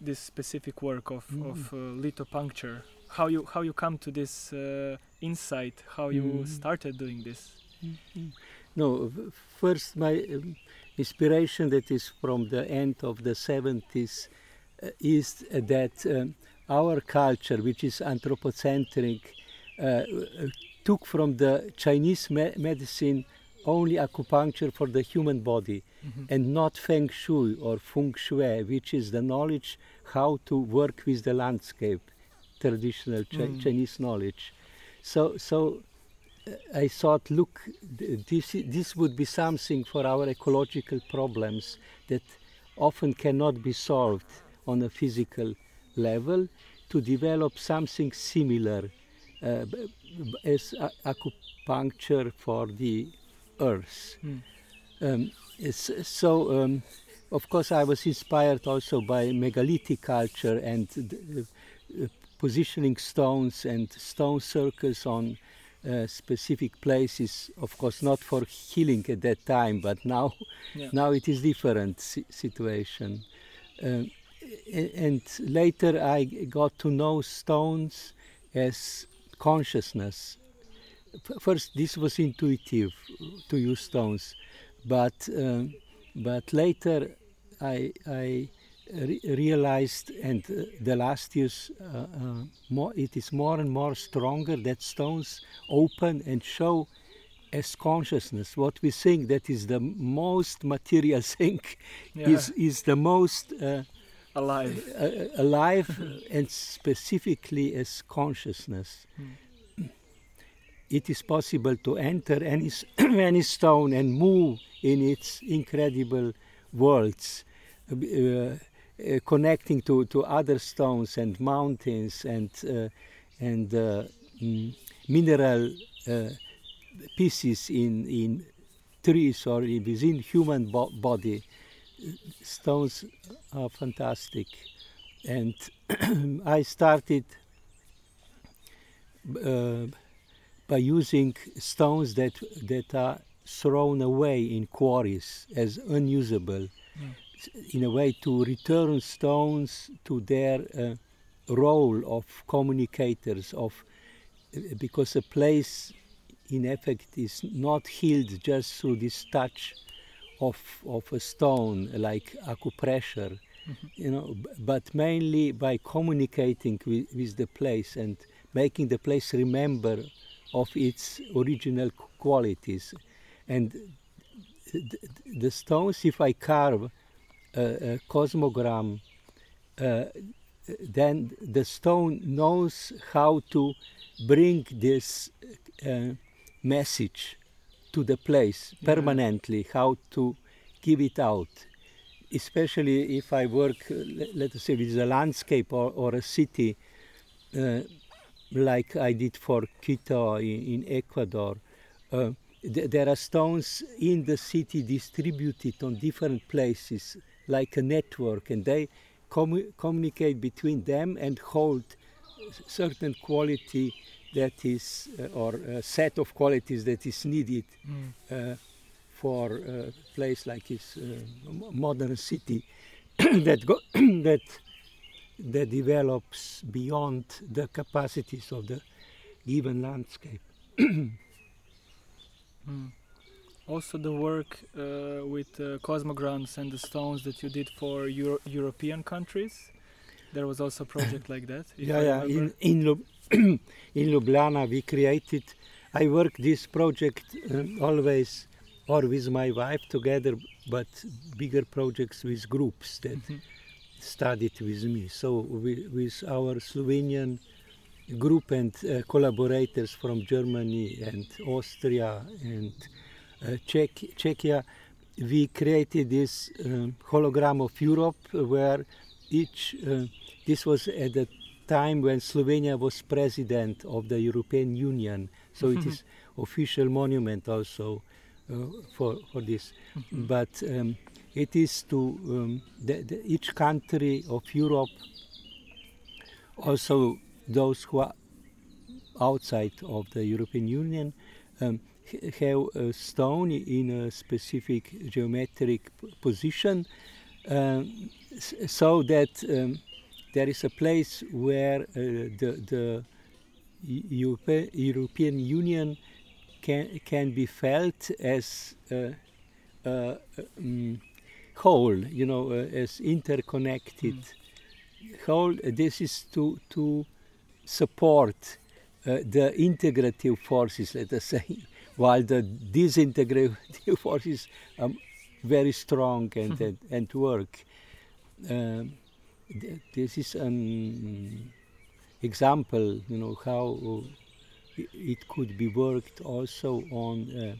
Speaker 1: this specific work of, mm. of uh, lithopuncture how you how you come to this uh, insight how you mm. started doing this
Speaker 2: mm-hmm. no first my um, inspiration that is from the end of the 70s uh, is that um, our culture, which is anthropocentric, uh, uh, took from the Chinese me medicine only acupuncture for the human body mm -hmm. and not feng shui or feng shui, which is the knowledge how to work with the landscape, traditional Ch mm. Chinese knowledge. So, so I thought, look, this, this would be something for our ecological problems that often cannot be solved on a physical level, to develop something similar uh, as acupuncture for the earth. Mm. Um, so, um, of course, I was inspired also by megalithic culture and uh, positioning stones and stone circles on uh, specific places, of course, not for healing at that time, but now, yeah. now it is different si situation. Uh, and later I got to know stones as consciousness. First, this was intuitive to use stones, but um, but later I I re realized, and uh, the last years, uh, uh, more, it is more and more stronger that stones open and show as consciousness. What we think that is the most material thing yeah. is is the most
Speaker 1: alive,
Speaker 2: alive, and specifically as consciousness. Hmm. It is possible to enter any any stone and move in its incredible worlds. Uh, uh, connecting to, to other stones and mountains and uh, and uh, mm, mineral uh, pieces in in trees or within human bo body. Stones are fantastic, and I started uh, by using stones that that are thrown away in quarries as unusable. Mm in a way to return stones to their uh, role of communicators of uh, because a place in effect is not healed just through this touch of of a stone like acupressure mm-hmm. you know but mainly by communicating with, with the place and making the place remember of its original qualities and the, the stones if i carve cosmogram, uh, then the stone knows how to bring this uh, message to the place yeah. permanently, how to give it out. especially if I work, uh, let us say, with a landscape or, or a city, uh, like I did for Quito in, in Ecuador. Uh, th- there are stones in the city distributed on different places, like a network, and they com- communicate between them and hold certain quality that is, uh, or a set of qualities that is needed mm. for a place like this modern city that go that that develops beyond the capacities of the given landscape. mm.
Speaker 1: Also, the work uh, with uh, cosmograms and the stones that you did for Euro European countries. There was also a project like that.
Speaker 2: Yeah, I yeah. In in, Lub in Ljubljana, we created. I worked this project um, always, or with my wife together, but bigger projects with groups that. Mm -hmm studied with me. So we, with our Slovenian group and uh, collaborators from Germany and Austria and uh, Czech, Czechia, we created this um, hologram of Europe where each, uh, this was at the time when Slovenia was president of the European Union. So it is official monument also uh, for, for this. Mm-hmm. but um, it is to um, the, the, each country of Europe, also those who are outside of the European Union, um, have a stone in a specific geometric position, uh, so that um, there is a place where uh, the, the Europe, European Union can, can be felt as uh, uh, um, whole, you know, uh, as interconnected mm. whole. This is to to support the integrative forces, let us say, while the disintegrative forces are very strong and and, and, work. Um, th this is an example, you know, how it could be worked also on uh,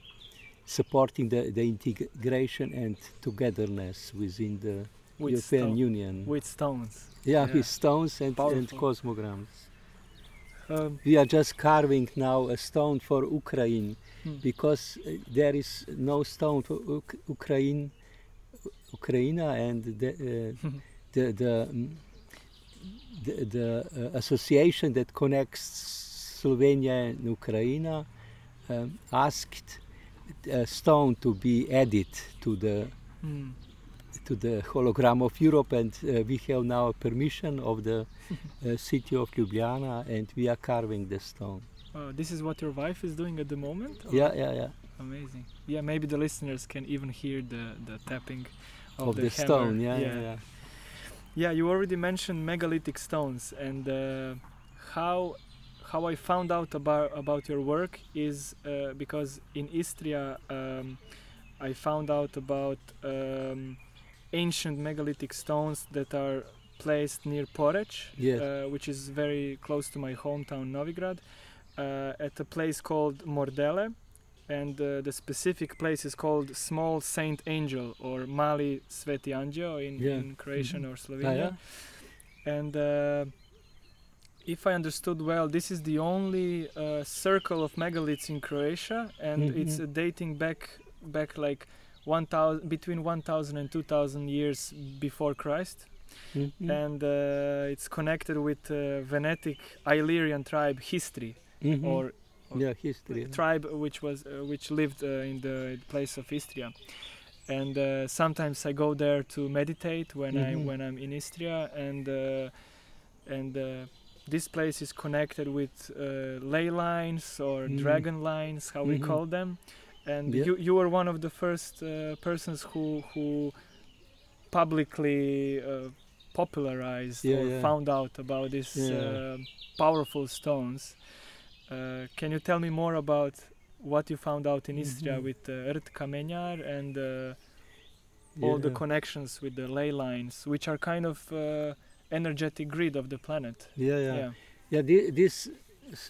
Speaker 2: supporting the, the integration and togetherness within the with European Union.
Speaker 1: With stones.
Speaker 2: Yeah, yeah. with stones and, and cosmograms. Um, we are just carving now a stone for Ukraine hmm. because uh, there is no stone for Uk- Ukraine, Ukraine, and the uh, the the, um, the, the uh, association that connects Slovenia and Ukraine um, asked a stone to be added to the mm. To the hologram of Europe, and uh, we have now permission of the uh, city of Ljubljana, and we are carving the stone.
Speaker 1: Uh, this is what your wife is doing at the moment.
Speaker 2: Or? Yeah, yeah, yeah.
Speaker 1: Amazing. Yeah, maybe the listeners can even hear the the tapping of,
Speaker 2: of
Speaker 1: the,
Speaker 2: the stone. Yeah, yeah, yeah,
Speaker 1: yeah. you already mentioned megalithic stones and uh, how how I found out about about your work is uh, because in Istria um, I found out about um, ancient megalithic stones that are placed near Poreč,
Speaker 2: yes.
Speaker 1: uh, which is very close to my hometown Novigrad, uh, at a place called Mordele, and uh, the specific place is called Small Saint Angel or Mali Sveti Anđeo in, yeah. in Croatian mm-hmm. or Slovenia, ah, yeah. and uh, if I understood well, this is the only uh, circle of megaliths in Croatia, and mm-hmm. it's uh, dating back back like 1000 between 1000 and 2000 years before Christ. Mm-hmm. And uh, it's connected with uh, Venetic Illyrian tribe Histri,
Speaker 2: mm-hmm.
Speaker 1: or,
Speaker 2: or, yeah, Histri
Speaker 1: tribe which was uh, which lived uh, in the place of Istria. And sometimes I go there to meditate when I mm-hmm. when I'm in Istria, and and this place is connected with uh, ley lines or mm. dragon lines, how mm-hmm. we call them. And yeah. you, you were one of the first uh, persons who who publicly uh, popularized yeah, or yeah. found out about these uh, powerful stones. Uh, can you tell me more about what you found out in Istria mm-hmm. with uh, Rt Kamenjak and all the connections with the ley lines, which are kind of energetic grid of the planet.
Speaker 2: Yeah, yeah, yeah. yeah this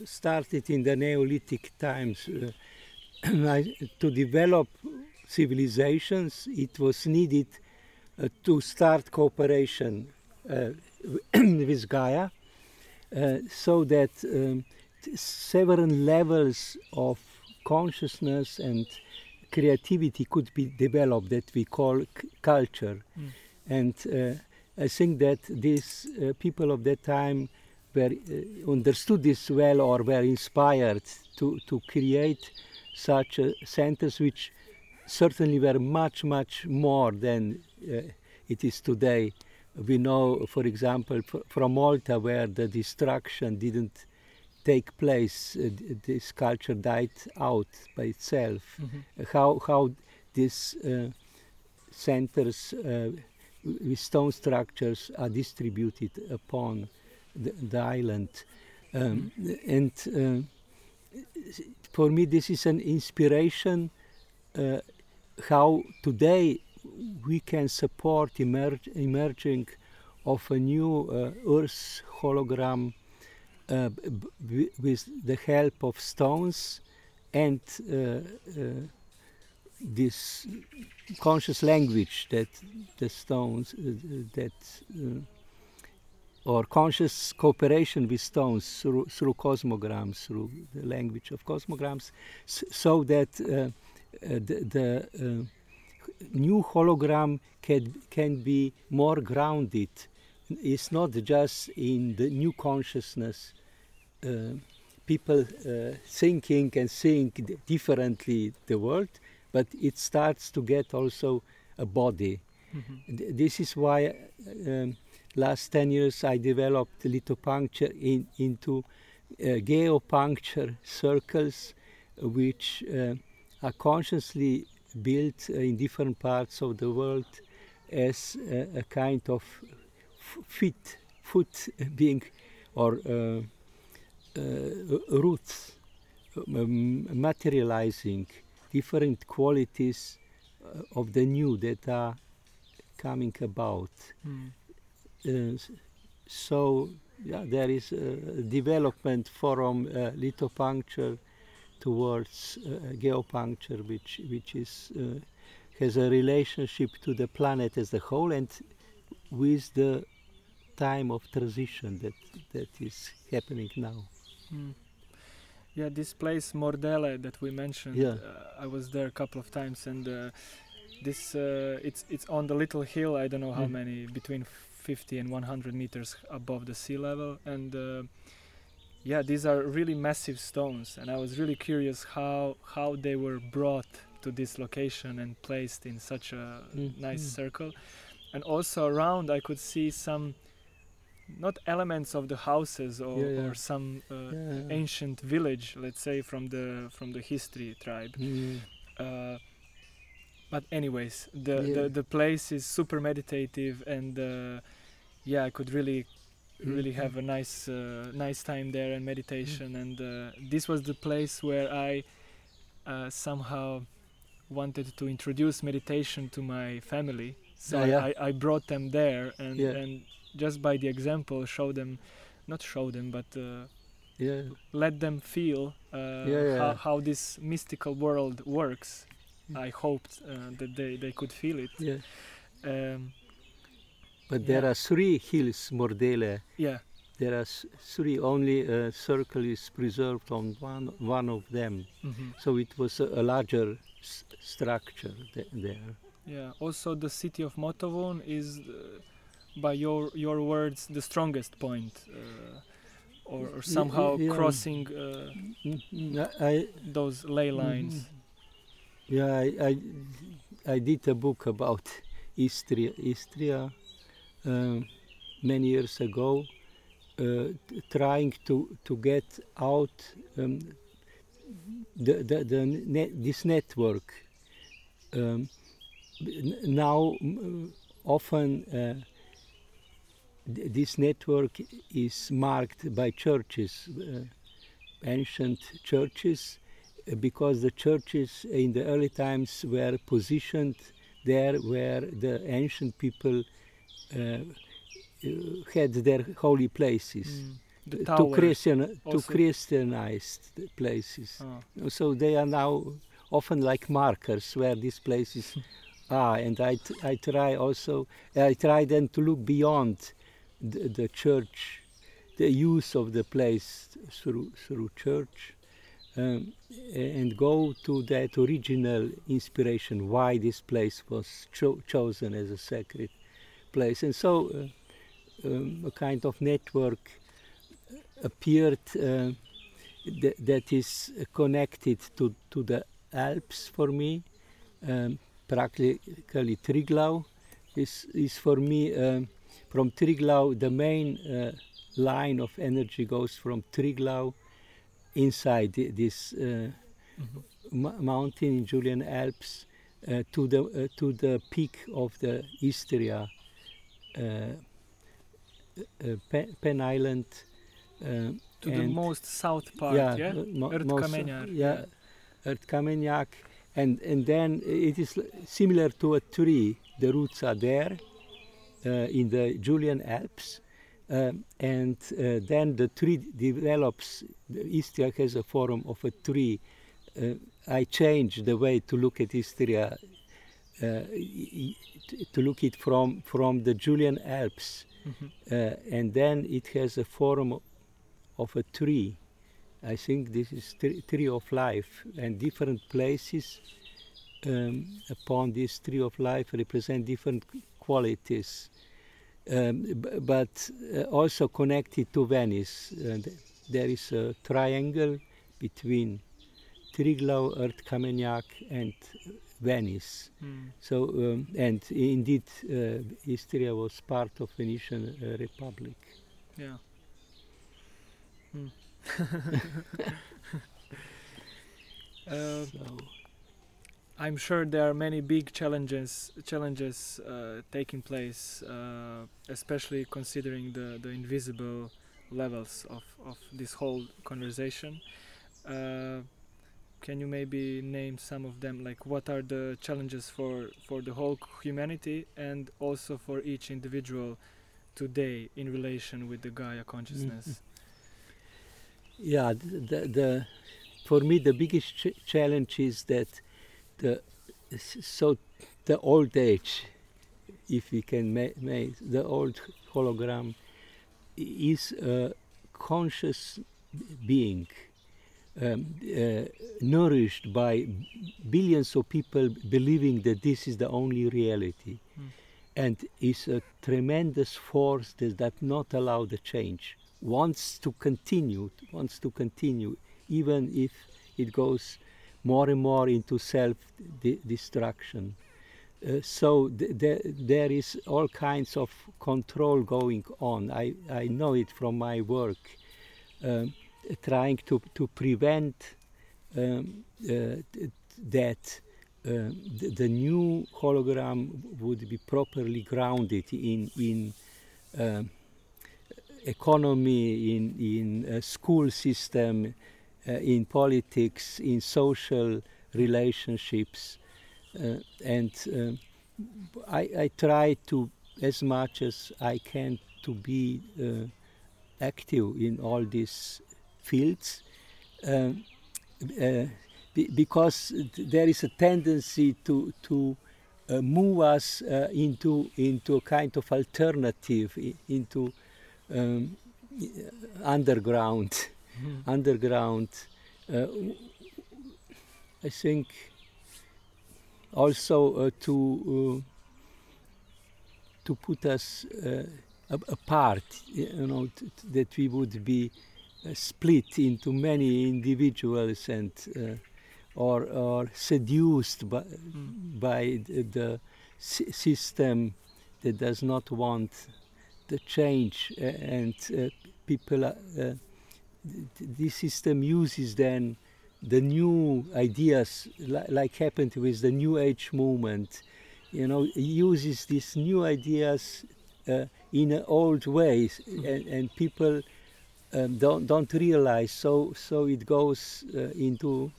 Speaker 2: started in the Neolithic times. To develop civilizations, it was needed uh, to start cooperation uh, with Gaia, uh, so that um, several levels of consciousness and creativity could be developed that we call culture. Mm. And uh, I think that these uh, people of that time were uh, understood this well or were inspired to, to create such centers which certainly were much, much more than uh, it is today. We know, for example, from Malta, where the destruction didn't take place, uh, this culture died out by itself. Mm-hmm. How how these uh, centers uh, with stone structures are distributed upon the, the island, um, and uh, for me this is an inspiration. Uh, how today we can support emerg- emerging of a new uh, Earth hologram uh, with the help of stones and uh, uh, this conscious language that the stones uh, that or conscious cooperation with stones through, through cosmograms, through the language of cosmograms, so that the, the new hologram can, can be more grounded. It's not just in the new consciousness, uh, people uh, thinking and seeing differently the world, but it starts to get also a body. Mm-hmm. This is why um, last 10 years I developed lithopuncture in, into uh, geopuncture circles, which uh, are consciously built uh, in different parts of the world as a, a kind of fit foot being or uh, uh, roots um, materializing different qualities uh, of the new that are coming about. Mm. So yeah, there is a development from uh, lithopuncture towards uh, geopuncture, which which is uh, has a relationship to the planet as a whole and with the time of transition that that is happening now. Mm.
Speaker 1: Yeah, this place Mordele that we mentioned. Yeah. Uh, I was there a couple of times, and uh, this uh, it's it's on the little hill. I don't know how mm. many between 50 and 100 meters above the sea level, and uh, yeah, these are really massive stones, and I was really curious how how they were brought to this location and placed in such a mm. nice mm. circle. And also around, I could see some not elements of the houses or, yeah, yeah. or some uh, yeah, ancient village, let's say from the from the Histri tribe. Mm. Uh, but anyways, the, the the place is super meditative, and uh, yeah, I could really really mm-hmm. have a nice uh, nice time there and meditation mm. and uh, this was the place where i uh, somehow wanted to introduce meditation to my family so yeah. I, I brought them there and yeah. and just by the example show them not show them but uh, yeah. let them feel uh, how, how this mystical world works mm. i hoped uh, that they, they could feel it.
Speaker 2: Um, but yeah. there are three hills, Mordele.
Speaker 1: Yeah.
Speaker 2: There are three. Only a circle is preserved on one one of them. Mm-hmm. So it was a, a larger s- structure th- there.
Speaker 1: Yeah. Also, the city of Motovun is, uh, by your your words, the strongest point. Uh, or, or, somehow yeah. crossing uh, mm-hmm. I, those ley mm-hmm. lines.
Speaker 2: Yeah, I, I, I did a book about Istria, Istria many years ago, uh, trying to to get out um, the, the, the this network. Um, now, often uh, this network is marked by churches, uh, ancient churches, because the churches in the early times were positioned there where the ancient people uh, had their holy places. Mm. to Christian to Christianized places. Oh. So they are now often like markers where these places are, and I, I try also, I try then to look beyond the, the church, the use of the place through, through church, um, and go to that original inspiration, why this place was cho- chosen as a sacred place. And so uh, um, a kind of network appeared uh, th- that is connected to, to the Alps for me. Um, practically Triglav is, is for me um, from Triglav the main uh, line of energy goes from Triglav inside this uh, mm-hmm. mountain in Julian Alps uh, to the uh, to the peak of the Istria uh, uh, Pen Island
Speaker 1: to the most south part yeah, yeah? Mo-
Speaker 2: yeah, yeah. And and then it is similar to a tree. The roots are there uh, in the Julian Alps, um, and uh, then the tree develops. Istria has a form of a tree. Uh, I change the way to look at Istria, to look it from from the Julian Alps, mm-hmm. and then it has a form of a tree I think this is tree of life, and different places um, upon this tree of life represent different qualities, um, but uh, also connected to Venice. And there is a triangle between Triglav, Rt Kamenjak, and Venice. Mm. So, um, and indeed, uh, Istria was part of Venetian uh, Republic.
Speaker 1: Yeah. Mm. so. I'm sure there are many big challenges challenges uh, taking place, uh, especially considering the, the invisible levels of, of this whole conversation. Uh, can you maybe name some of them? Like, what are the challenges for, for the whole humanity and also for each individual today in relation with the Gaia consciousness? Mm-hmm
Speaker 2: yeah, the, the, for me the biggest ch- challenge is that the so the old age, if we can make ma- the old hologram, is a conscious being. Um, uh, nourished by billions of people believing that this is the only reality, mm. and is a tremendous force that does not allow the change wants to continue, wants to continue, even if it goes more and more into self-destruction. Uh, so th- th- there is all kinds of control going on. I, I know it from my work, um, trying to, to prevent um, uh, that um, the, the, new hologram would be properly grounded in, in um, economy, in, in school system, uh, in politics, in social relationships. Uh, and um, I, I, try to, as much as I can, to be uh, active in all these fields. Um, because there is a tendency to, to uh, move us uh, into into a kind of alternative, into um, underground, mm. underground. Uh, I think also uh, to uh, to put us uh, apart, you know, that we would be uh, split into many individuals and uh, or or seduced by mm. by the, the system that does not want the change uh, and uh, people uh, this system uses then the new ideas li like happened with the new age movement you know uses these new ideas uh, in old ways and, and people um, don't don't realize so so it goes uh, into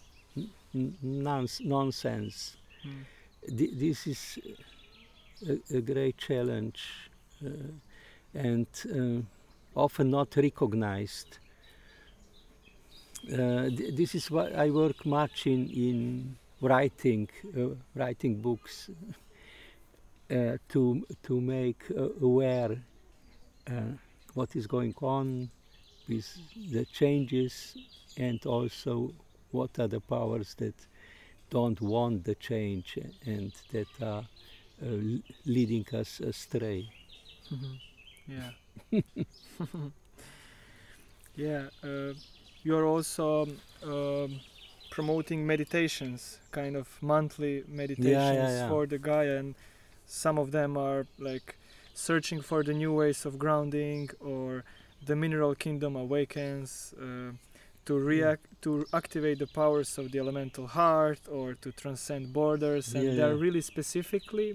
Speaker 2: nonsense mm. Th this is a, a great challenge uh, and uh, often not recognized. Uh, th this is what I work much in in writing, uh, writing books, uh, to to make uh, aware uh, what is going on with the changes and also what are the powers that don't want the change and that are uh, leading us astray.
Speaker 1: Yeah. yeah. Uh, you're also um, promoting meditations, kind of monthly meditations
Speaker 2: Yeah, yeah, yeah.
Speaker 1: for the Gaia, and some of them are like searching for the new ways of grounding, or the mineral kingdom awakens. Uh, to react to activate the powers of the elemental heart or to transcend borders and
Speaker 2: Yeah,
Speaker 1: they're
Speaker 2: yeah.
Speaker 1: really specifically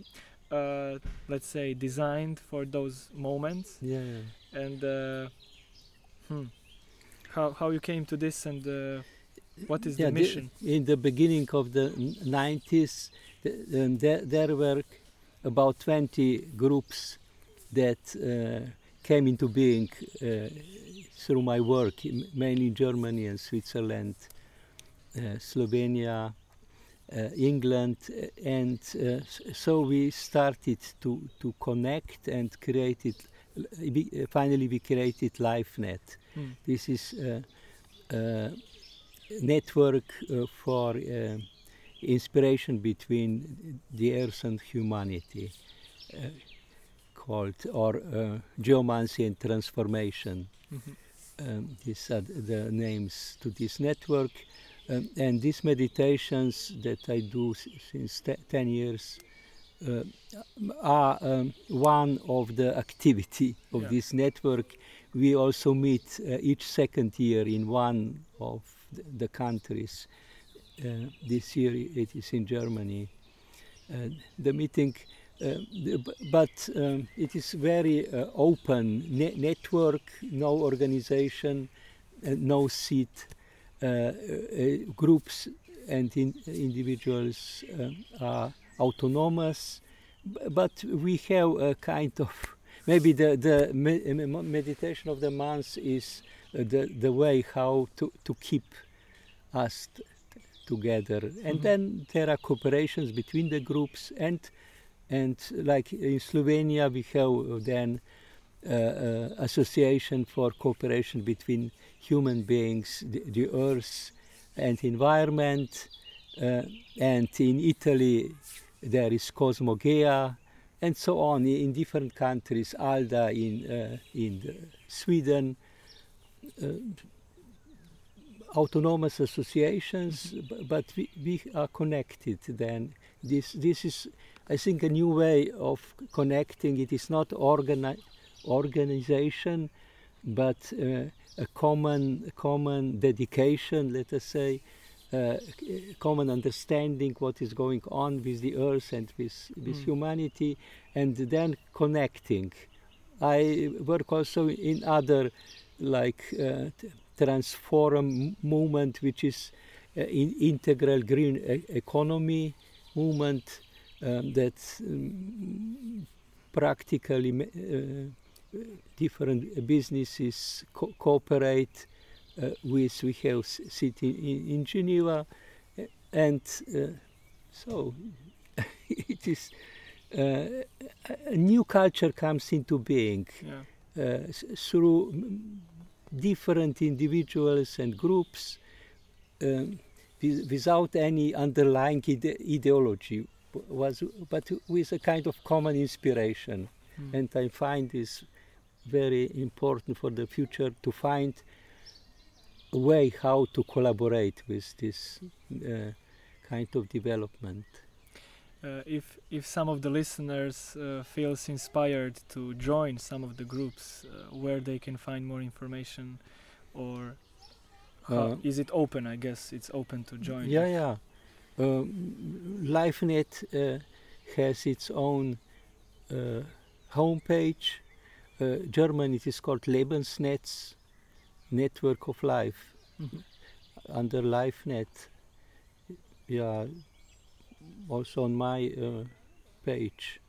Speaker 1: uh, let's say designed for those moments
Speaker 2: Yeah, yeah.
Speaker 1: and uh, hmm, how how you came to this and uh, what is the mission?
Speaker 2: in the beginning of the 90s, th- um, there, there were about 20 groups that uh, came into being uh, through my work, in- mainly in Germany and Switzerland, uh, Slovenia, uh, England, and uh, so we started to, to connect and created. Finally, we created LifeNet.
Speaker 1: Hmm.
Speaker 2: This is uh, network uh, for uh, inspiration between the earth and humanity, uh, called or uh, geomancy and transformation.
Speaker 1: Mhm.
Speaker 2: Um, these are th- the names to this network, um, and these meditations that I do since te- ten years. Uh, are um, one of the activity of
Speaker 1: Yeah.
Speaker 2: this network. We also meet uh, each second year in one of th- the countries. Uh, this year it is in Germany. The meeting, the- but um, it is very uh, open ne- network, no organization, uh, no seat. Uh, uh, groups and in- individuals um, are autonomous, but we have a kind of maybe the the me- me- meditation of the monks is uh, the the way how to to keep us t- together and
Speaker 1: Mhm.
Speaker 2: then there are cooperations between the groups and and like in Slovenia we have uh, then uh, uh, association for cooperation between human beings the, the earth and environment. Uh, and in Italy there is Cosmogea and so on. In different countries Alda in uh, in Sweden. Uh, autonomous associations but we, we are connected then. This this is I think a new way of connecting it is not organi- organization but uh, a common common dedication let us say uh, common understanding what is going on with the earth and with, with
Speaker 1: Mm.
Speaker 2: humanity and then connecting i work also in other like uh, transform movement which is uh, in integral green e- economy movement um, that um, practically uh, different businesses co- cooperate uh, with we have city in, in Geneva uh, and uh, so it is uh, a- new culture comes into being
Speaker 1: Yeah.
Speaker 2: through different individuals and groups um, without any underlying ide- ideology was but with a kind of common inspiration
Speaker 1: Mm.
Speaker 2: and I find this very important for the future to find a way how to collaborate with this uh, kind of development.
Speaker 1: Uh, if if some of the listeners uh, feels inspired to join some of the groups, uh, where they can find more information, or how,
Speaker 2: Uh,
Speaker 1: is it open? I guess it's open to join.
Speaker 2: Yeah, yeah. Um, LifeNet uh, has its own uh, homepage. Uh, German, it is called Lebensnetz, Network of Life.
Speaker 1: Mhm.
Speaker 2: Under LifeNet, yeah, also on my uh, page,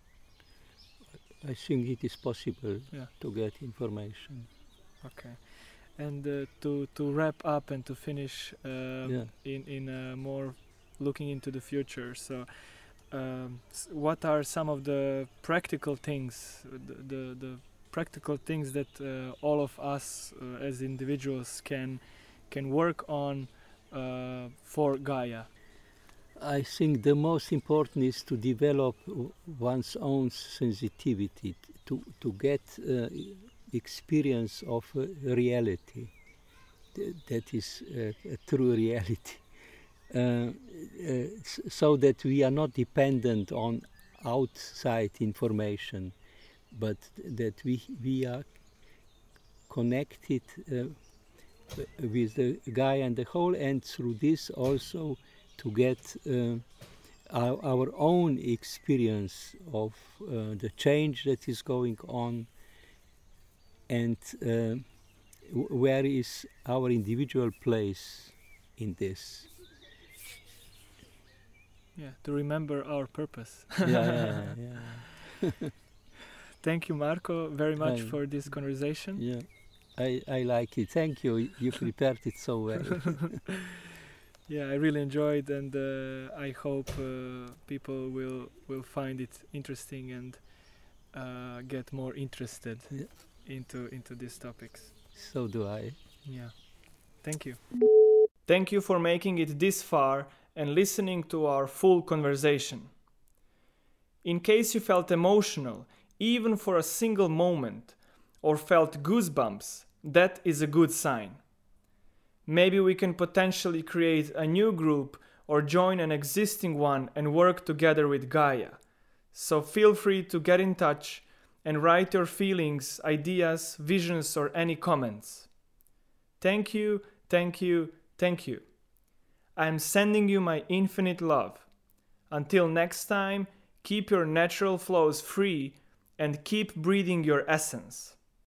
Speaker 2: I think it is possible
Speaker 1: Yeah.
Speaker 2: to get information.
Speaker 1: Okay. And uh, to to wrap up and to finish uh,
Speaker 2: yeah.
Speaker 1: in in uh, more looking into the future. So, um, what are some of the practical things, the, the, the practical things that uh, all of us uh, as individuals can can work on uh, for Gaia?
Speaker 2: I think the most important is to develop one's own sensitivity to to get uh, experience of uh, reality. Th that is uh, a true reality. Uh, uh, so that we are not dependent on outside information, but that we, we are connected uh, with the Gaia and the whole, and through this also to get uh, our, our, own experience of uh, the change that is going on and uh, where is our individual place in this
Speaker 1: yeah to remember our purpose.
Speaker 2: Yeah, yeah, yeah.
Speaker 1: thank you Marko very much I, for this conversation.
Speaker 2: Yeah. I, I like it. Thank you. You prepared it so well.
Speaker 1: Yeah i really enjoyed and uh, i hope uh, people will will find it interesting and uh, get more interested yeah. into into these topics.
Speaker 2: So do i.
Speaker 1: Yeah. Thank you. Thank you for making it this far and listening to our full conversation. In case you felt emotional, even for a single moment, or felt goosebumps, that is a good sign. Maybe we can potentially create a new group or join an existing one and work together with Gaia. So feel free to get in touch and write your feelings, ideas, visions, or any comments. Thank you, thank you, thank you. I am sending you my infinite love. Until next time, keep your natural flows free and keep breathing your essence.